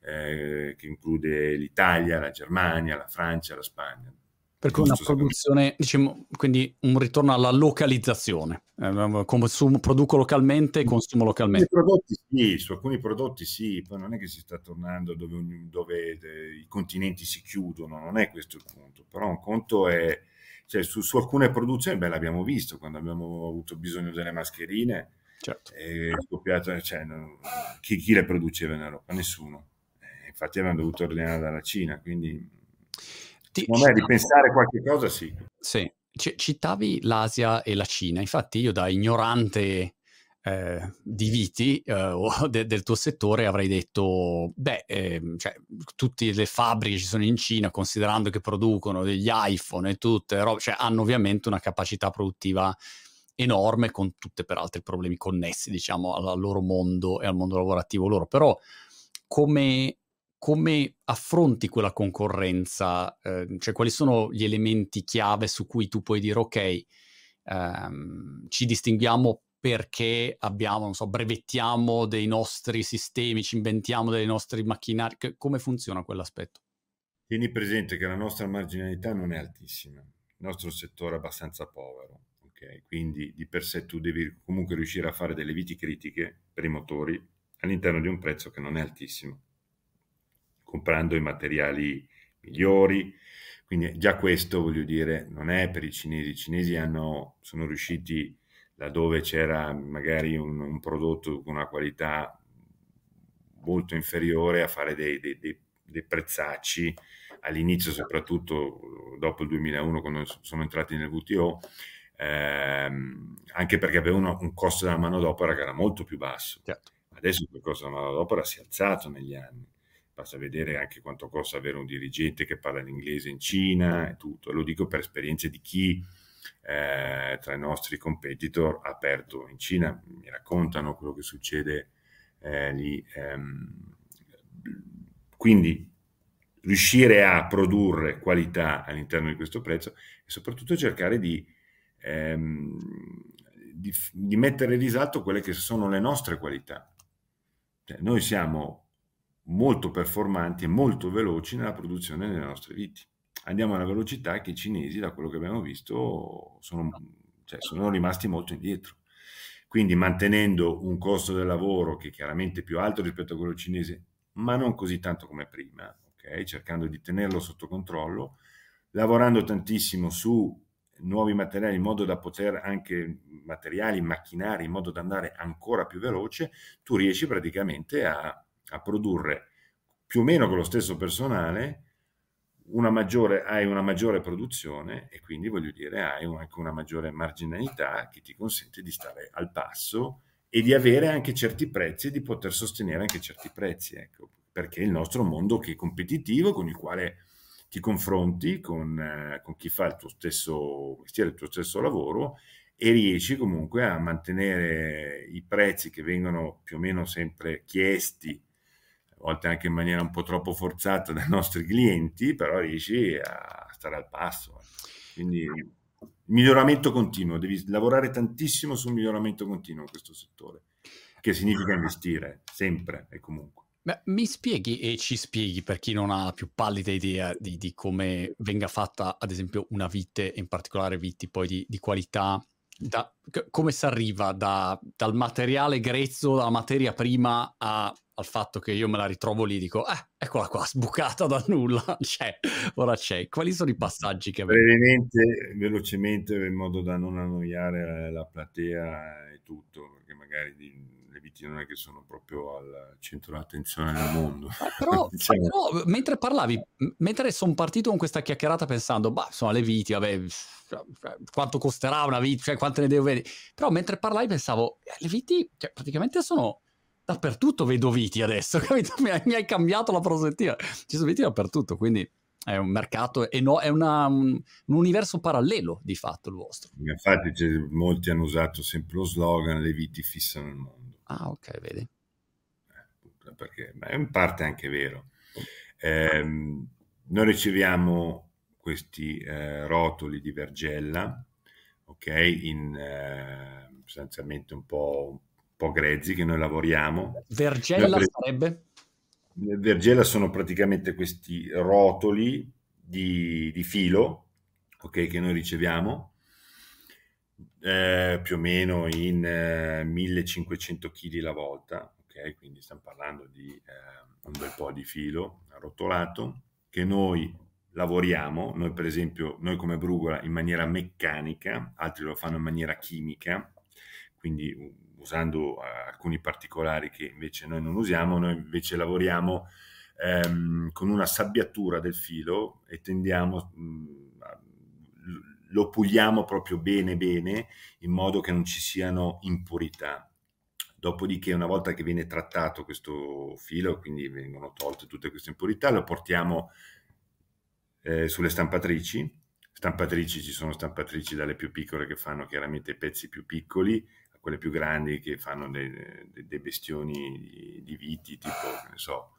eh, che include l'Italia, la Germania, la Francia, la Spagna. Per cui una produzione, diciamo, quindi un ritorno alla localizzazione. Eh, consumo, produco localmente, consumo localmente. Su alcuni prodotti sì, su alcuni prodotti sì, poi non è che si sta tornando dove, dove i continenti si chiudono, non è questo il punto. Però un conto è, cioè su, su alcune produzioni, beh l'abbiamo visto, quando abbiamo avuto bisogno delle mascherine, certo. è scoppiato, cioè, chi, chi, le produceva in Europa? Nessuno. Eh, infatti avevano dovuto ordinare dalla Cina, quindi ti, Secondo me ripensare qualche cosa sì. Sì, C- citavi l'Asia e la Cina, infatti io da ignorante eh, di viti eh, o de- del tuo settore avrei detto, beh, eh, cioè, tutte le fabbriche ci sono in Cina, considerando che producono degli iPhone e tutte, cioè hanno ovviamente una capacità produttiva enorme con tutti peraltro i problemi connessi, diciamo, al loro mondo e al mondo lavorativo loro, però come come affronti quella concorrenza? Eh, cioè, quali sono gli elementi chiave su cui tu puoi dire, ok, ehm, ci distinguiamo perché abbiamo, non so, brevettiamo dei nostri sistemi, ci inventiamo dei nostri macchinari? Che, come funziona quell'aspetto? Tieni presente che la nostra marginalità non è altissima, il nostro settore è abbastanza povero, ok? Quindi di per sé tu devi comunque riuscire a fare delle viti critiche per i motori all'interno di un prezzo che non è altissimo comprando i materiali migliori. Quindi già questo, voglio dire, non è per i cinesi. I cinesi hanno, sono riusciti laddove c'era magari un, un prodotto con una qualità molto inferiore a fare dei, dei, dei, dei prezzacci all'inizio, soprattutto dopo il 2001 quando sono entrati nel WTO, ehm, anche perché avevano un costo della manodopera che era molto più basso. Certo. Adesso il costo della manodopera si è alzato negli anni basta vedere anche quanto costa avere un dirigente che parla l'inglese in Cina e tutto. Lo dico per esperienze di chi eh, tra i nostri competitor ha aperto in Cina, mi raccontano quello che succede eh, lì. Ehm, quindi riuscire a produrre qualità all'interno di questo prezzo e soprattutto cercare di, ehm, di, di mettere in risalto quelle che sono le nostre qualità. Cioè, noi siamo molto performanti e molto veloci nella produzione delle nostre viti. Andiamo a una velocità che i cinesi, da quello che abbiamo visto, sono, cioè, sono rimasti molto indietro. Quindi mantenendo un costo del lavoro che è chiaramente più alto rispetto a quello cinese, ma non così tanto come prima, okay? cercando di tenerlo sotto controllo, lavorando tantissimo su nuovi materiali in modo da poter anche materiali, macchinari, in modo da andare ancora più veloce, tu riesci praticamente a a produrre più o meno con lo stesso personale, una maggiore, hai una maggiore produzione e quindi voglio dire hai anche una maggiore marginalità che ti consente di stare al passo e di avere anche certi prezzi e di poter sostenere anche certi prezzi, ecco, perché il nostro mondo che è competitivo, con il quale ti confronti con, eh, con chi fa il tuo stesso mestiere, il tuo stesso lavoro e riesci comunque a mantenere i prezzi che vengono più o meno sempre chiesti volte anche in maniera un po' troppo forzata dai nostri clienti, però riesci a stare al passo. Quindi miglioramento continuo, devi lavorare tantissimo sul miglioramento continuo in questo settore, che significa investire sempre e comunque. Beh, mi spieghi e ci spieghi per chi non ha più pallida idea di, di come venga fatta, ad esempio, una vite, in particolare viti poi di, di qualità, da, come si arriva da, dal materiale grezzo, dalla materia prima a al fatto che io me la ritrovo lì, dico, eh, eccola qua, sbucata da nulla, c'è, ora c'è. Quali sono i passaggi che avete? Brevemente, velocemente, in modo da non annoiare la platea e tutto, perché magari le viti non è che sono proprio al centro dell'attenzione del mondo. però, diciamo. però, mentre parlavi, mentre sono partito con questa chiacchierata pensando, bah, sono le viti, vabbè, quanto costerà una vita, cioè quante ne devo vedere. Però mentre parlavi pensavo, eh, le viti cioè, praticamente sono dappertutto, vedo viti adesso, capito? Mi hai, mi hai cambiato la prospettiva. Ci sono viti dappertutto, quindi è un mercato, e no, è una, un, un, universo parallelo di fatto il vostro. Infatti molti hanno usato sempre lo slogan, le viti fissano il mondo. Ah, ok, vedi. Eh, perché è in parte anche vero. Eh, noi riceviamo questi eh, rotoli di vergella, ok, in, eh, sostanzialmente un po', un po' grezzi che noi lavoriamo. Vergella noi pre- sarebbe? Vergella sono praticamente questi rotoli di, di filo, ok, che noi riceviamo, eh, più o meno in eh, 1500 kg la volta, ok, quindi stiamo parlando di eh, un bel po' di filo arrotolato che noi lavoriamo, noi per esempio, noi come Brugola in maniera meccanica, altri lo fanno in maniera chimica, quindi usando uh, alcuni particolari che invece noi non usiamo, noi invece lavoriamo um, con una sabbiatura del filo e tendiamo, um, lo puliamo proprio bene bene in modo che non ci siano impurità. Dopodiché, una volta che viene trattato questo filo, quindi vengono tolte tutte queste impurità, lo portiamo eh, sulle stampatrici. Stampatrici ci sono stampatrici dalle più piccole che fanno chiaramente pezzi più piccoli, quelle più grandi che fanno dei, dei, dei bestioni di, di, viti, tipo, ne so,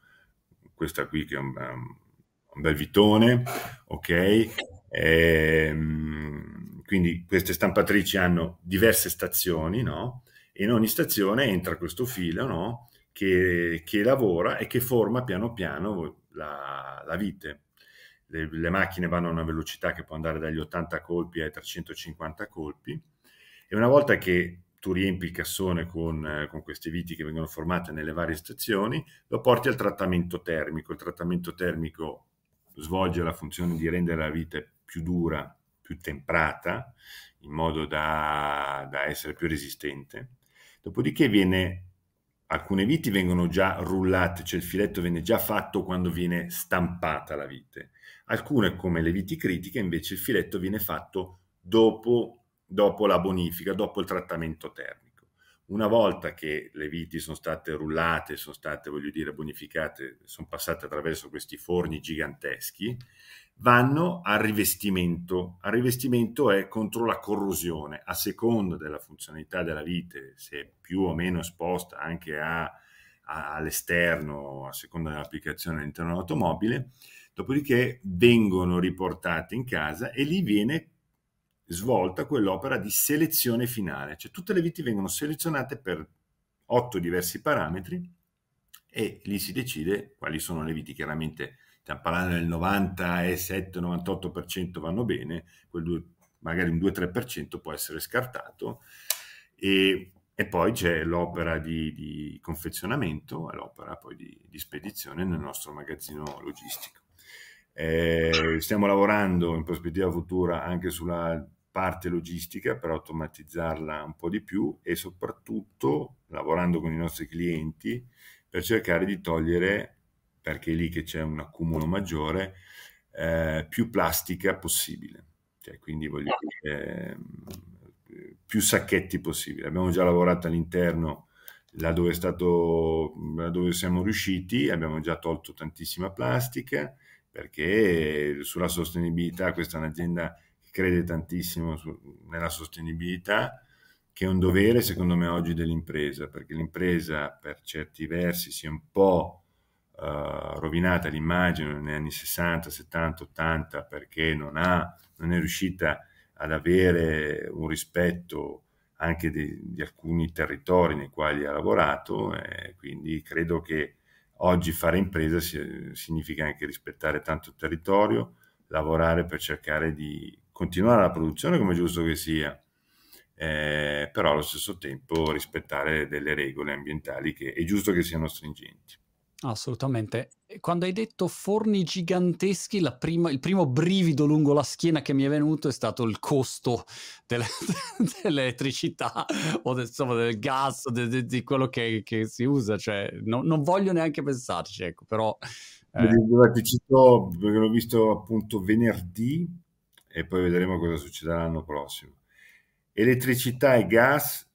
questa qui che è un, un bel vitone, ok? E, ehm, quindi queste stampatrici hanno diverse stazioni, no? E in ogni stazione entra questo filo, no? Che, che lavora e che forma piano piano la, la vite le, le, macchine vanno a una velocità che può andare dagli 80 colpi ai 350 colpi e una volta che tu riempi il cassone con, eh, con, queste viti che vengono formate nelle varie stazioni, lo porti al trattamento termico. Il trattamento termico svolge la funzione di rendere la vite più dura, più temprata, in modo da, da essere più resistente. Dopodiché viene, alcune viti vengono già rullate, cioè il filetto viene già fatto quando viene stampata la vite. Alcune, come le viti critiche, invece il filetto viene fatto dopo, dopo la bonifica, dopo il trattamento termico. Una volta che le viti sono state rullate, sono state, voglio dire, bonificate, sono passate attraverso questi forni giganteschi, vanno al rivestimento. Al rivestimento è contro la corrosione, a seconda della funzionalità della vite, se è più o meno esposta anche a, a, all'esterno, a seconda dell'applicazione all'interno dell'automobile, Dopodiché vengono riportate in casa e lì viene svolta quell'opera di selezione finale, cioè tutte le viti vengono selezionate per otto diversi parametri e lì si decide quali sono le viti. Chiaramente stiamo parlando del 97-98% vanno bene, quel magari un 2-3% può essere scartato e, e poi c'è l'opera di, di confezionamento e l'opera poi di, di spedizione nel nostro magazzino logistico. Eh, stiamo lavorando in prospettiva futura anche sulla parte logistica per automatizzarla un po' di più e soprattutto lavorando con i nostri clienti per cercare di togliere, perché è lì che c'è un accumulo maggiore, eh, più plastica possibile. Cioè, quindi voglio dire, eh, più sacchetti possibile. Abbiamo già lavorato all'interno là dove, è stato, là dove siamo riusciti, abbiamo già tolto tantissima plastica perché sulla sostenibilità questa è un'azienda crede tantissimo su, nella sostenibilità, che è un dovere secondo me oggi dell'impresa, perché l'impresa per certi versi si è un po' uh, rovinata l'immagine negli anni 60, 70, 80 perché non, ha, non è riuscita ad avere un rispetto anche di, di alcuni territori nei quali ha lavorato e quindi credo che Oggi fare impresa significa anche rispettare tanto il territorio, lavorare per cercare di continuare la produzione come giusto che sia, eh, però allo stesso tempo rispettare delle regole ambientali che è giusto che siano stringenti. Assolutamente. Quando hai detto forni giganteschi, prima, il primo brivido lungo la schiena che mi è venuto è stato il costo delle, dell'elettricità o del, insomma, del gas, di de, de quello che, che, si usa. Cioè, no, non voglio neanche pensarci, ecco, però... Eh. Ti cito perché l'ho visto appunto venerdì e poi vedremo cosa succederà l'anno prossimo. Elettricità e gas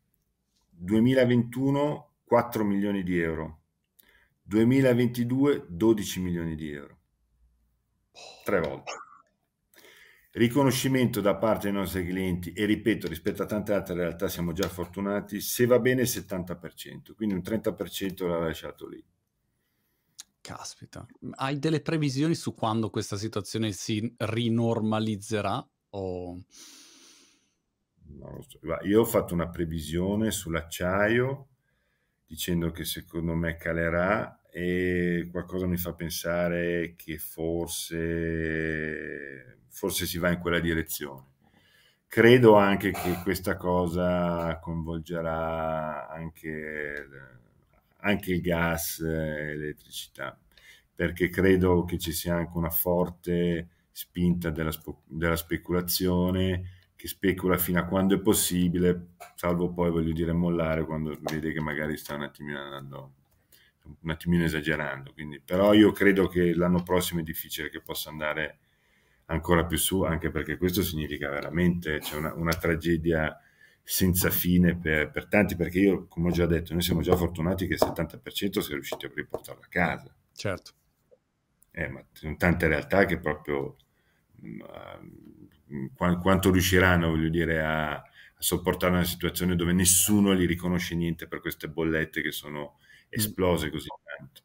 2021 4 milioni di euro 2022 12 milioni di euro. Tre volte. Riconoscimento da parte dei nostri clienti e ripeto, rispetto a tante altre realtà siamo già fortunati, se va bene il 70%, quindi un 30% l'ha lasciato lì. Caspita, hai delle previsioni su quando questa situazione si rinormalizzerà? O... So. Io ho fatto una previsione sull'acciaio dicendo che secondo me calerà e qualcosa mi fa pensare che forse, forse si va in quella direzione. Credo anche che questa cosa coinvolgerà anche, anche il gas e l'elettricità, perché credo che ci sia anche una forte spinta della, della speculazione che specula fino a quando è possibile, salvo poi voglio dire mollare quando vede che magari sta un attimino andando un attimino esagerando, quindi, però io credo che l'anno prossimo è difficile che possa andare ancora più su, anche perché questo significa veramente c'è una, una tragedia senza fine per, per, tanti, perché io, come ho già detto, noi siamo già fortunati che il 70% si è riusciti a riportarlo a casa. Certo. Eh, ma ci sono tante realtà che proprio uh, quanto riusciranno, voglio dire, a, a, sopportare una situazione dove nessuno gli riconosce niente per queste bollette che sono esplose così tanto.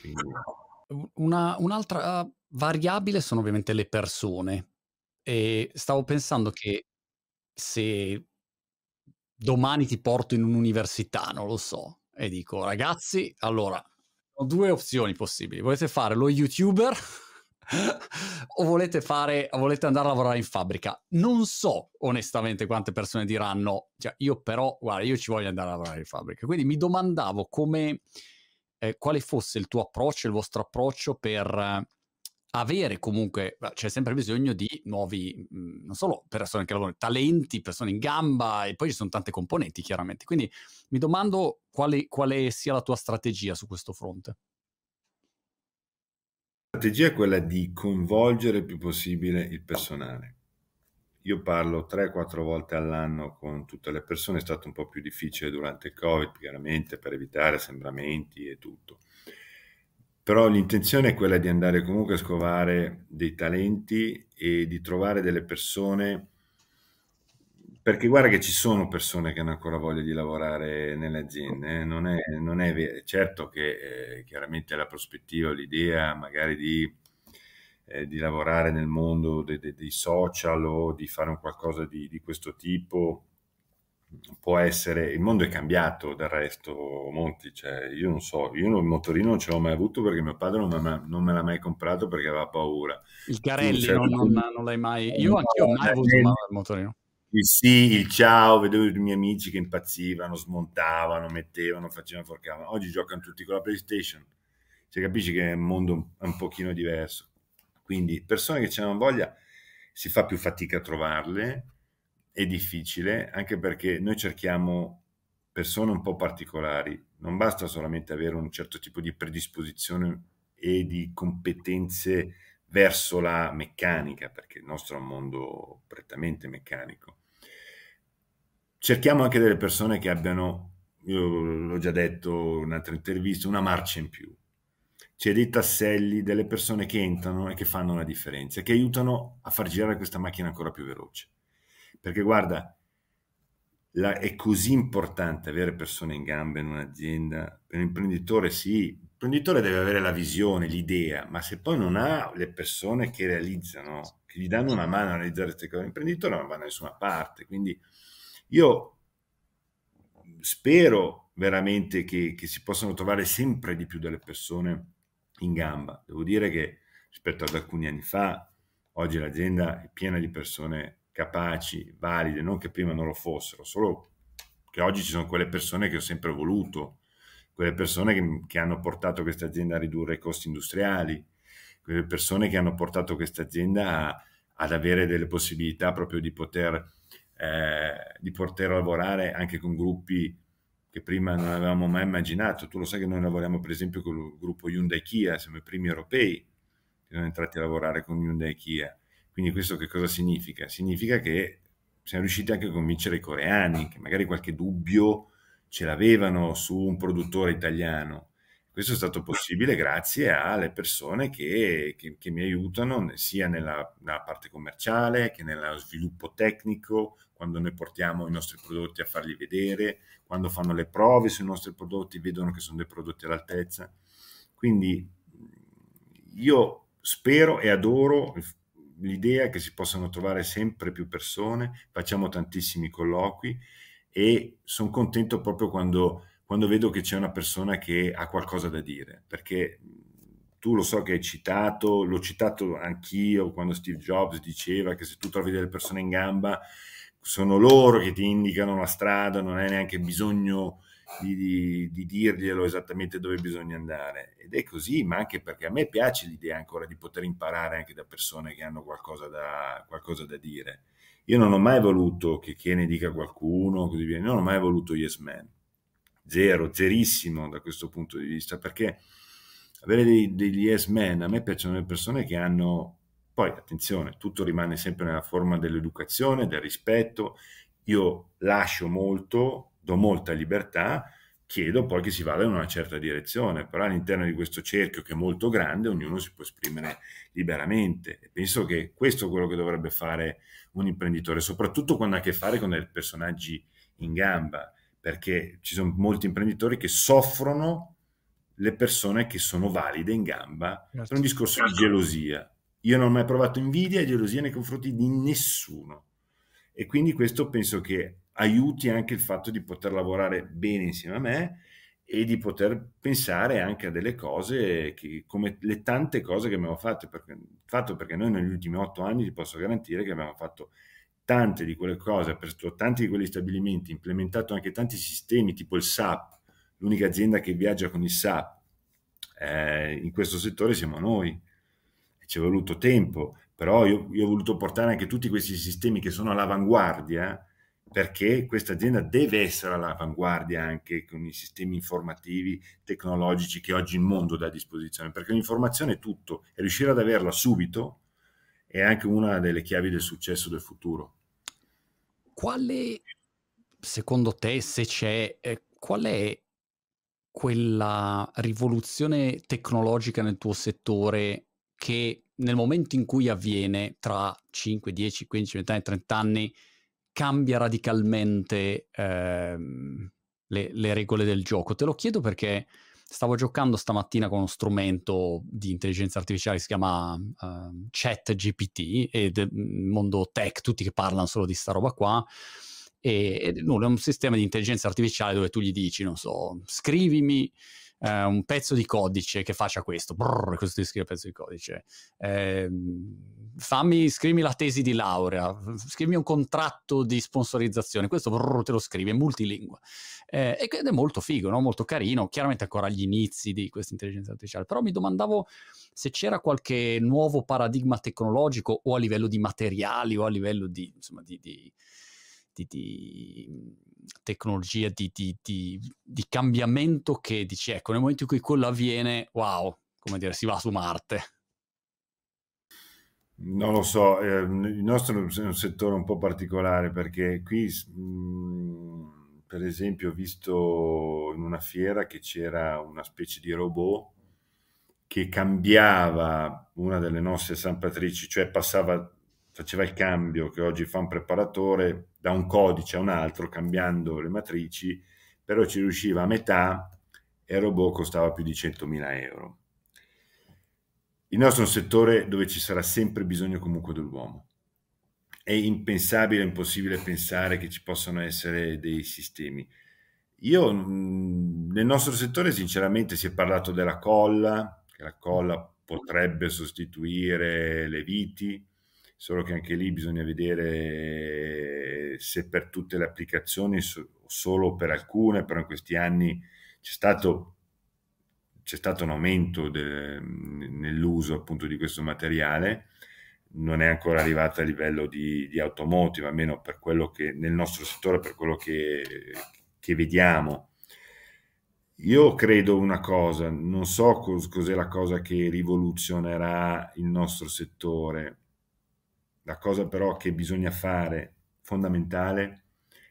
Quindi... Una, un'altra variabile sono ovviamente le persone. E stavo pensando che se domani ti porto in un'università, non lo so, e dico ragazzi, allora, ho due opzioni possibili. Volete fare lo youtuber o volete fare, volete andare a lavorare in fabbrica? Non so onestamente quante persone diranno, cioè io però, guarda, io ci voglio andare a lavorare in fabbrica. Quindi mi domandavo come, eh, quale fosse il tuo approccio, il vostro approccio per avere comunque, c'è sempre bisogno di nuovi, mh, mm, non solo persone che lavorano, talenti, persone in gamba e poi ci sono tante componenti chiaramente. Quindi mi domando quale, quale sia la tua strategia su questo fronte strategia è quella di coinvolgere il più possibile il personale. Io parlo 3-4 volte all'anno con tutte le persone, è stato un po' più difficile durante il Covid, chiaramente per evitare assembramenti e tutto. Però l'intenzione è quella di andare comunque a scovare dei talenti e di trovare delle persone perché guarda che ci sono persone che hanno ancora voglia di lavorare nelle aziende, eh? non, è, non è. Certo che eh, chiaramente la prospettiva, l'idea magari di, eh, di lavorare nel mondo dei, dei, social o di fare un qualcosa di, di, questo tipo può essere, il mondo è cambiato del resto, Monti, cioè io non so, io il motorino non ce l'ho mai avuto perché mio padre non me, non me l'ha mai comprato perché aveva paura. Il Carelli non, non, non, l'hai mai, io anch'io non ho mai avuto il motorino il sì, il ciao, vedevo i miei amici che impazzivano, smontavano, mettevano, facevano, forcavano. Oggi giocano tutti con la PlayStation. Cioè, capisci che è un mondo un pochino diverso. Quindi, persone che ce l'hanno voglia, si fa più fatica a trovarle, è difficile, anche perché noi cerchiamo persone un po' particolari. Non basta solamente avere un certo tipo di predisposizione e di competenze verso la meccanica, perché il nostro è un mondo prettamente meccanico. Cerchiamo anche delle persone che abbiano, io l'ho già detto in un'altra intervista, una marcia in più. C'è dei tasselli, delle persone che entrano e che fanno la differenza, che aiutano a far girare questa macchina ancora più veloce. Perché guarda, la, è così importante avere persone in gamba in un'azienda. Per un imprenditore sì, L'imprenditore deve avere la visione, l'idea, ma se poi non ha le persone che realizzano, che gli danno una mano a realizzare queste cose, l'imprenditore non va da nessuna parte. Quindi io spero veramente che, che si possano trovare sempre di più delle persone in gamba. Devo dire che rispetto ad alcuni anni fa, oggi l'azienda è piena di persone capaci, valide, non che prima non lo fossero, solo che oggi ci sono quelle persone che ho sempre voluto, quelle persone che, che hanno portato questa azienda a ridurre i costi industriali, quelle persone che hanno portato questa azienda ad avere delle possibilità proprio di poter, eh, di poter lavorare anche con gruppi che prima non avevamo mai immaginato. Tu lo sai che noi lavoriamo per esempio con il gruppo Hyundai Kia, siamo i primi europei che sono entrati a lavorare con Hyundai Kia. Quindi questo che cosa significa? Significa che siamo riusciti anche a convincere i coreani, che magari qualche dubbio ce l'avevano su un produttore italiano. Questo è stato possibile grazie alle persone che, che, che mi aiutano sia nella, nella, parte commerciale che nello sviluppo tecnico, quando noi portiamo i nostri prodotti a farli vedere, quando fanno le prove sui nostri prodotti, vedono che sono dei prodotti all'altezza. Quindi io spero e adoro l'idea che si possano trovare sempre più persone, facciamo tantissimi colloqui e sono contento proprio quando, quando vedo che c'è una persona che ha qualcosa da dire, perché tu lo so che hai citato, l'ho citato anch'io quando Steve Jobs diceva che se tu trovi delle persone in gamba sono loro che ti indicano la strada, non hai neanche bisogno di, di, di, dirglielo esattamente dove bisogna andare. Ed è così, ma anche perché a me piace l'idea ancora di poter imparare anche da persone che hanno qualcosa da, qualcosa da dire. Io non ho mai voluto che, che ne dica qualcuno, così via. non ho mai voluto Yes Man. Zero, zerissimo da questo punto di vista, perché avere dei, degli Yes Man, a me piacciono le persone che hanno, poi attenzione, tutto rimane sempre nella forma dell'educazione, del rispetto, io lascio molto, do molta libertà, chiedo poi che si vada in una certa direzione, però all'interno di questo cerchio che è molto grande ognuno si può esprimere liberamente. E penso che questo è quello che dovrebbe fare un imprenditore, soprattutto quando ha a che fare con dei personaggi in gamba, perché ci sono molti imprenditori che soffrono le persone che sono valide in gamba per un discorso di gelosia. Io non ho mai provato invidia e gelosia nei confronti di nessuno. E quindi questo penso che aiuti anche il fatto di poter lavorare bene insieme a me e di poter pensare anche a delle cose che, come le tante cose che abbiamo fatto perché, fatto perché noi negli ultimi otto anni ti posso garantire che abbiamo fatto tante di quelle cose, aperto tanti di quegli stabilimenti, implementato anche tanti sistemi tipo il SAP, l'unica azienda che viaggia con il SAP. Eh, in questo settore siamo noi. Ci è voluto tempo, però io, io ho voluto portare anche tutti questi sistemi che sono all'avanguardia perché questa azienda deve essere all'avanguardia anche con i sistemi informativi tecnologici che oggi il mondo dà a disposizione, perché l'informazione è tutto e riuscire ad averla subito è anche una delle chiavi del successo del futuro. Quale, secondo te, se c'è, eh, qual è quella rivoluzione tecnologica nel tuo settore che nel momento in cui avviene tra 5, 10, 15, 20 anni, 30 anni cambia radicalmente ehm, le, le, regole del gioco. Te lo chiedo perché stavo giocando stamattina con uno strumento di intelligenza artificiale che si chiama uh, ChatGPT e del mondo tech, tutti che parlano solo di sta roba qua. E, e nulla, è un sistema di intelligenza artificiale dove tu gli dici, non so, scrivimi eh, un pezzo di codice che faccia questo, brrr, questo ti scrive pezzo di codice, eh, fammi, scrivimi la tesi di laurea, scrivimi un contratto di sponsorizzazione, questo brrr, te lo scrivi, è multilingua. Eh, ed è molto figo, no? molto carino, chiaramente ancora agli inizi di questa intelligenza artificiale, però mi domandavo se c'era qualche nuovo paradigma tecnologico o a livello di materiali o a livello di, insomma, di, di, di tecnologia di, di, di, di, cambiamento che dici, ecco, nel momento in cui quello avviene, wow, come dire, si va su Marte. Non lo so, eh, il nostro è un settore un po' particolare perché qui, mh, mm, per esempio, ho visto in una fiera che c'era una specie di robot che cambiava una delle nostre stampatrici, cioè passava faceva il cambio che oggi fa un preparatore da un codice a un altro cambiando le matrici, però ci riusciva a metà e il robot costava più di 100.000 euro. Il nostro è un settore dove ci sarà sempre bisogno comunque dell'uomo. È impensabile, impossibile pensare che ci possano essere dei sistemi. Io nel nostro settore sinceramente si è parlato della colla, che la colla potrebbe sostituire le viti, solo che anche lì bisogna vedere se per tutte le applicazioni o solo per alcune, però in questi anni c'è stato, c'è stato un aumento de, nell'uso appunto di questo materiale, non è ancora arrivata a livello di, di automotive, almeno per quello che nel nostro settore, per quello che, che vediamo. Io credo una cosa, non so cos- cos'è la cosa che rivoluzionerà il nostro settore. La cosa però che bisogna fare, fondamentale,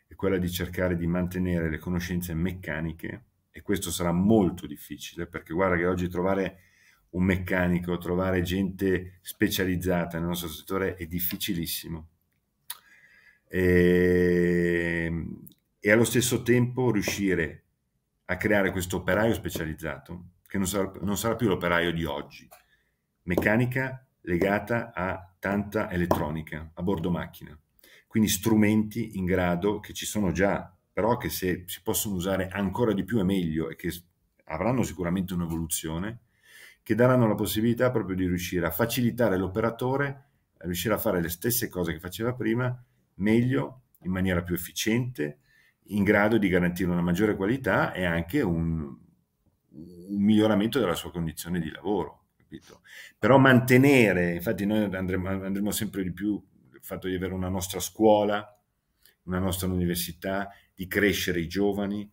è quella di cercare di mantenere le conoscenze meccaniche e questo sarà molto difficile perché guarda che oggi trovare un meccanico, trovare gente specializzata nel nostro settore è difficilissimo. E, e allo stesso tempo riuscire a creare questo operaio specializzato, che non sarà, non sarà più l'operaio di oggi, meccanica legata a tanta elettronica a bordo macchina. Quindi strumenti in grado che ci sono già, però che se si possono usare ancora di più e meglio e che avranno sicuramente un'evoluzione, che daranno la possibilità proprio di riuscire a facilitare l'operatore a riuscire a fare le stesse cose che faceva prima, meglio, in maniera più efficiente, in grado di garantire una maggiore qualità e anche un, un miglioramento della sua condizione di lavoro. Capito? Però mantenere, infatti noi andremo, andremo sempre di più il fatto di avere una nostra scuola, una nostra università, di crescere i giovani,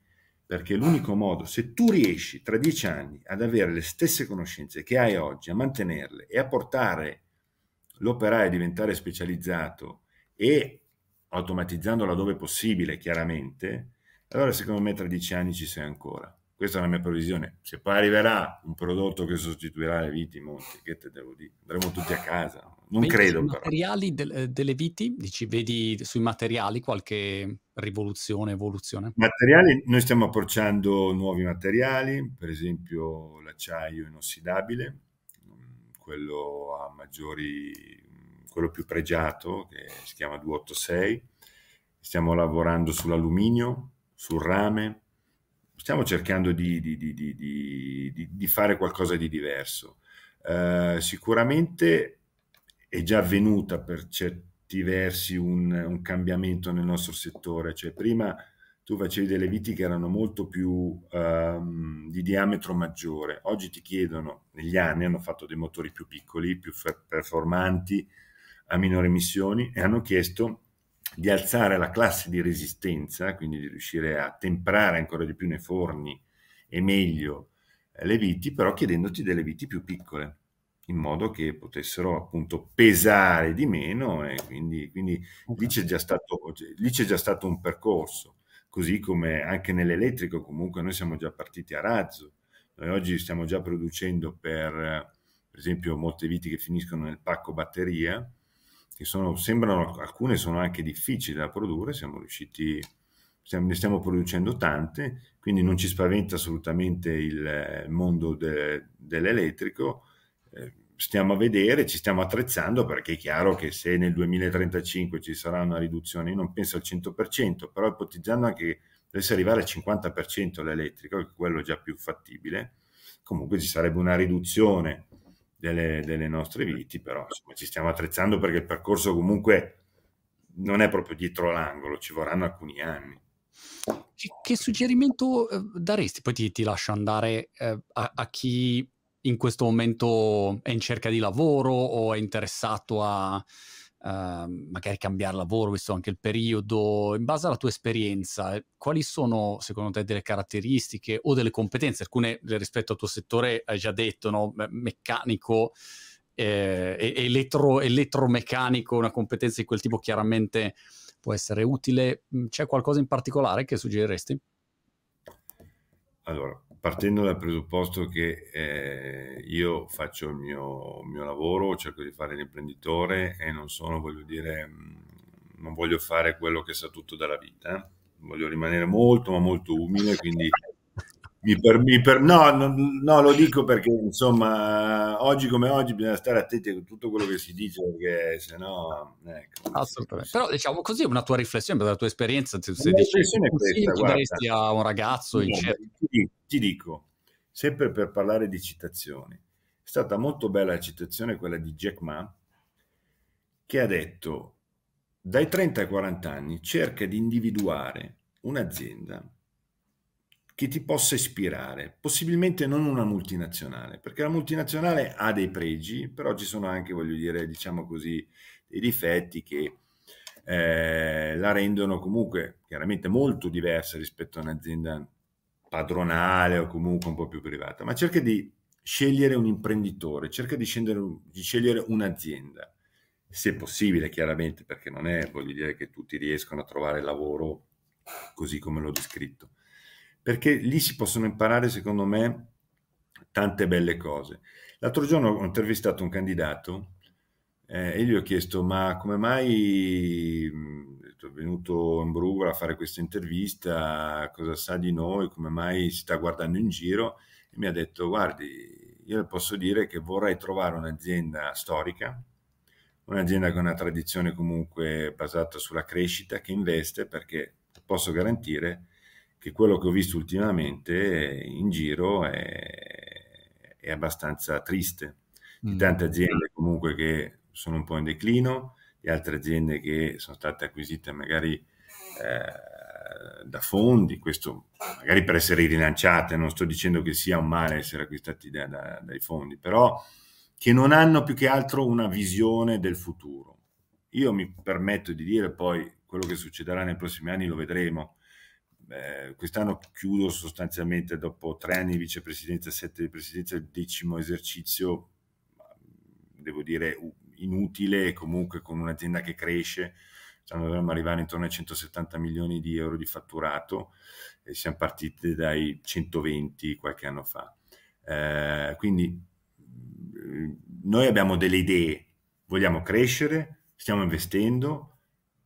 perché l'unico modo, se tu riesci tra dieci anni ad avere le stesse conoscenze che hai oggi, a mantenerle e a portare l'operaio a diventare specializzato e automatizzando laddove possibile, chiaramente, allora secondo me tra dieci anni ci sei ancora. Questa è la mia previsione. Se poi arriverà un prodotto che sostituirà le viti, Monti, che te devo dire? Andremo tutti a casa. Non vedi credo sui però. materiali del- delle viti? Dici, vedi sui materiali qualche rivoluzione, evoluzione? Materiali, noi stiamo approcciando nuovi materiali, per esempio l'acciaio inossidabile, quello a maggiori, quello più pregiato, che si chiama 286. Stiamo lavorando sull'alluminio, sul rame, stiamo cercando di, di- di- di- fare qualcosa di diverso. Eh, sicuramente è già avvenuta per certi versi un, un cambiamento nel nostro settore, cioè prima tu facevi delle viti che erano molto più ehm, di diametro maggiore, oggi ti chiedono, negli anni hanno fatto dei motori più piccoli, più performanti, a minore emissioni e hanno chiesto di alzare la classe di resistenza, quindi di riuscire a temprare ancora di più nei forni e meglio eh, le viti, però chiedendoti delle viti più piccole, in modo che potessero appunto pesare di meno e quindi, quindi lì, c'è già stato, lì c'è già stato un percorso, così come anche nell'elettrico comunque noi siamo già partiti a razzo, noi oggi stiamo già producendo per, per esempio molte viti che finiscono nel pacco batteria, che sono, sembrano, alcune sono anche difficili da produrre, siamo riusciti, stiamo, ne stiamo producendo tante, quindi non ci spaventa assolutamente il, il mondo de, dell'elettrico, eh, stiamo a vedere, ci stiamo attrezzando perché è chiaro che se nel 2035 ci sarà una riduzione, io non penso al 100%, però ipotizzando anche che dovesse arrivare al 50% l'elettrico, che è quello già più fattibile, comunque ci sarebbe una riduzione delle, delle nostre viti, però insomma, ci stiamo attrezzando perché il percorso comunque non è proprio dietro l'angolo, ci vorranno alcuni anni. Che, che suggerimento eh, daresti? Poi ti, ti lascio andare eh, a, a chi in questo momento è in cerca di lavoro o è interessato a eh, magari cambiare lavoro, visto anche il periodo. In base alla tua esperienza, quali sono secondo te delle caratteristiche o delle competenze? Alcune rispetto al tuo settore hai già detto, no? Me- meccanico. Eh, elettro- elettromeccanico, una competenza di quel tipo chiaramente può essere utile. C'è qualcosa in particolare che suggeriresti? Allora, partendo dal presupposto che eh, io faccio il mio, mio lavoro, cerco di fare l'imprenditore e non sono, voglio dire, mh, non voglio fare quello che sa tutto dalla vita, voglio rimanere molto, ma molto umile, quindi mi per, mi per- no, no, no, lo dico perché insomma, oggi come oggi bisogna stare attenti a tutto quello che si dice, perché se no, ecco, Assolutamente. Però diciamo così, una tua riflessione, dalla tua esperienza, se, La dici un consiglio che daresti a un ragazzo in No, cerca ti, di- ti dico, sempre per parlare di citazioni, è stata molto bella la citazione quella di Jack Ma, che ha detto dai 30 ai 40 anni cerca di individuare un'azienda che ti possa ispirare, possibilmente non una multinazionale, perché la multinazionale ha dei pregi, però ci sono anche, voglio dire, diciamo così, dei difetti che eh, la rendono comunque chiaramente molto diversa rispetto a un'azienda padronale o comunque un po' più privata, ma cerca di scegliere un imprenditore, cerca di, scendere, di scegliere un'azienda, se possibile chiaramente, perché non è, voglio dire, che tutti riescono a trovare lavoro così come l'ho descritto, perché lì si possono imparare, secondo me, tante belle cose. L'altro giorno ho intervistato un candidato eh, e gli ho chiesto, ma come mai è venuto in Brugola a fare questa intervista, cosa sa di noi, come mai si sta guardando in giro? E mi ha detto, guardi, io le posso dire che vorrei trovare un'azienda storica, un'azienda con una tradizione comunque basata sulla crescita, che investe perché posso garantire che quello che ho visto ultimamente in giro è, è abbastanza triste. Di mm. tante aziende comunque che sono un po' in declino, di altre aziende che sono state acquisite magari eh, da fondi, questo magari per essere rilanciate, non sto dicendo che sia un male essere acquistati da, da, dai fondi, però che non hanno più che altro una visione del futuro. Io mi permetto di dire poi quello che succederà nei prossimi anni lo vedremo. Eh, quest'anno chiudo sostanzialmente dopo tre anni di vicepresidenza, sette di presidenza, il decimo esercizio, devo dire inutile comunque con un'azienda che cresce. Dovremmo arrivare intorno ai 170 milioni di euro di fatturato e siamo partiti dai 120 qualche anno fa. Eh, quindi noi abbiamo delle idee, vogliamo crescere, stiamo investendo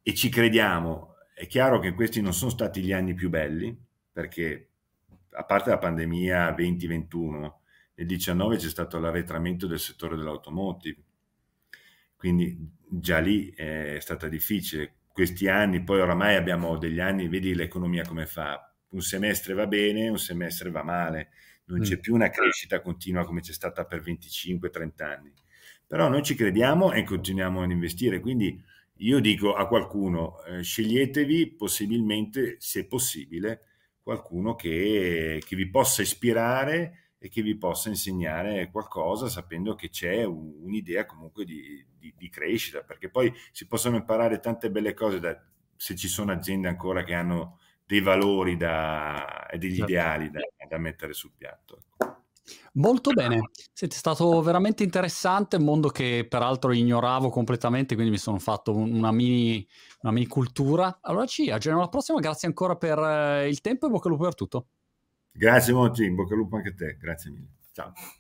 e ci crediamo. È chiaro che questi non sono stati gli anni più belli, perché a parte la pandemia 2021, nel 19 c'è stato l'arretramento del settore dell'automotive, quindi già lì è stata difficile. Questi anni, poi oramai abbiamo degli anni, vedi l'economia come fa, un semestre va bene, un semestre va male, non mm. c'è più una crescita continua come c'è stata per 25-30 anni. Però noi ci crediamo e continuiamo ad investire, quindi io dico a qualcuno, eh, sceglietevi possibilmente, se possibile, qualcuno che, che vi possa ispirare e che vi possa insegnare qualcosa sapendo che c'è un'idea comunque di, di, di crescita, perché poi si possono imparare tante belle cose da, se ci sono aziende ancora che hanno dei valori da, e degli certo. ideali da, da, mettere sul piatto. Molto bene, siete stato veramente interessante, un mondo che peraltro ignoravo completamente, quindi mi sono fatto una mini, una mini cultura. Allora ci aggiorniamo alla prossima, grazie ancora per eh, il tempo e bocca al lupo per tutto. Grazie Monti, in bocca al lupo anche a te, grazie mille. Ciao.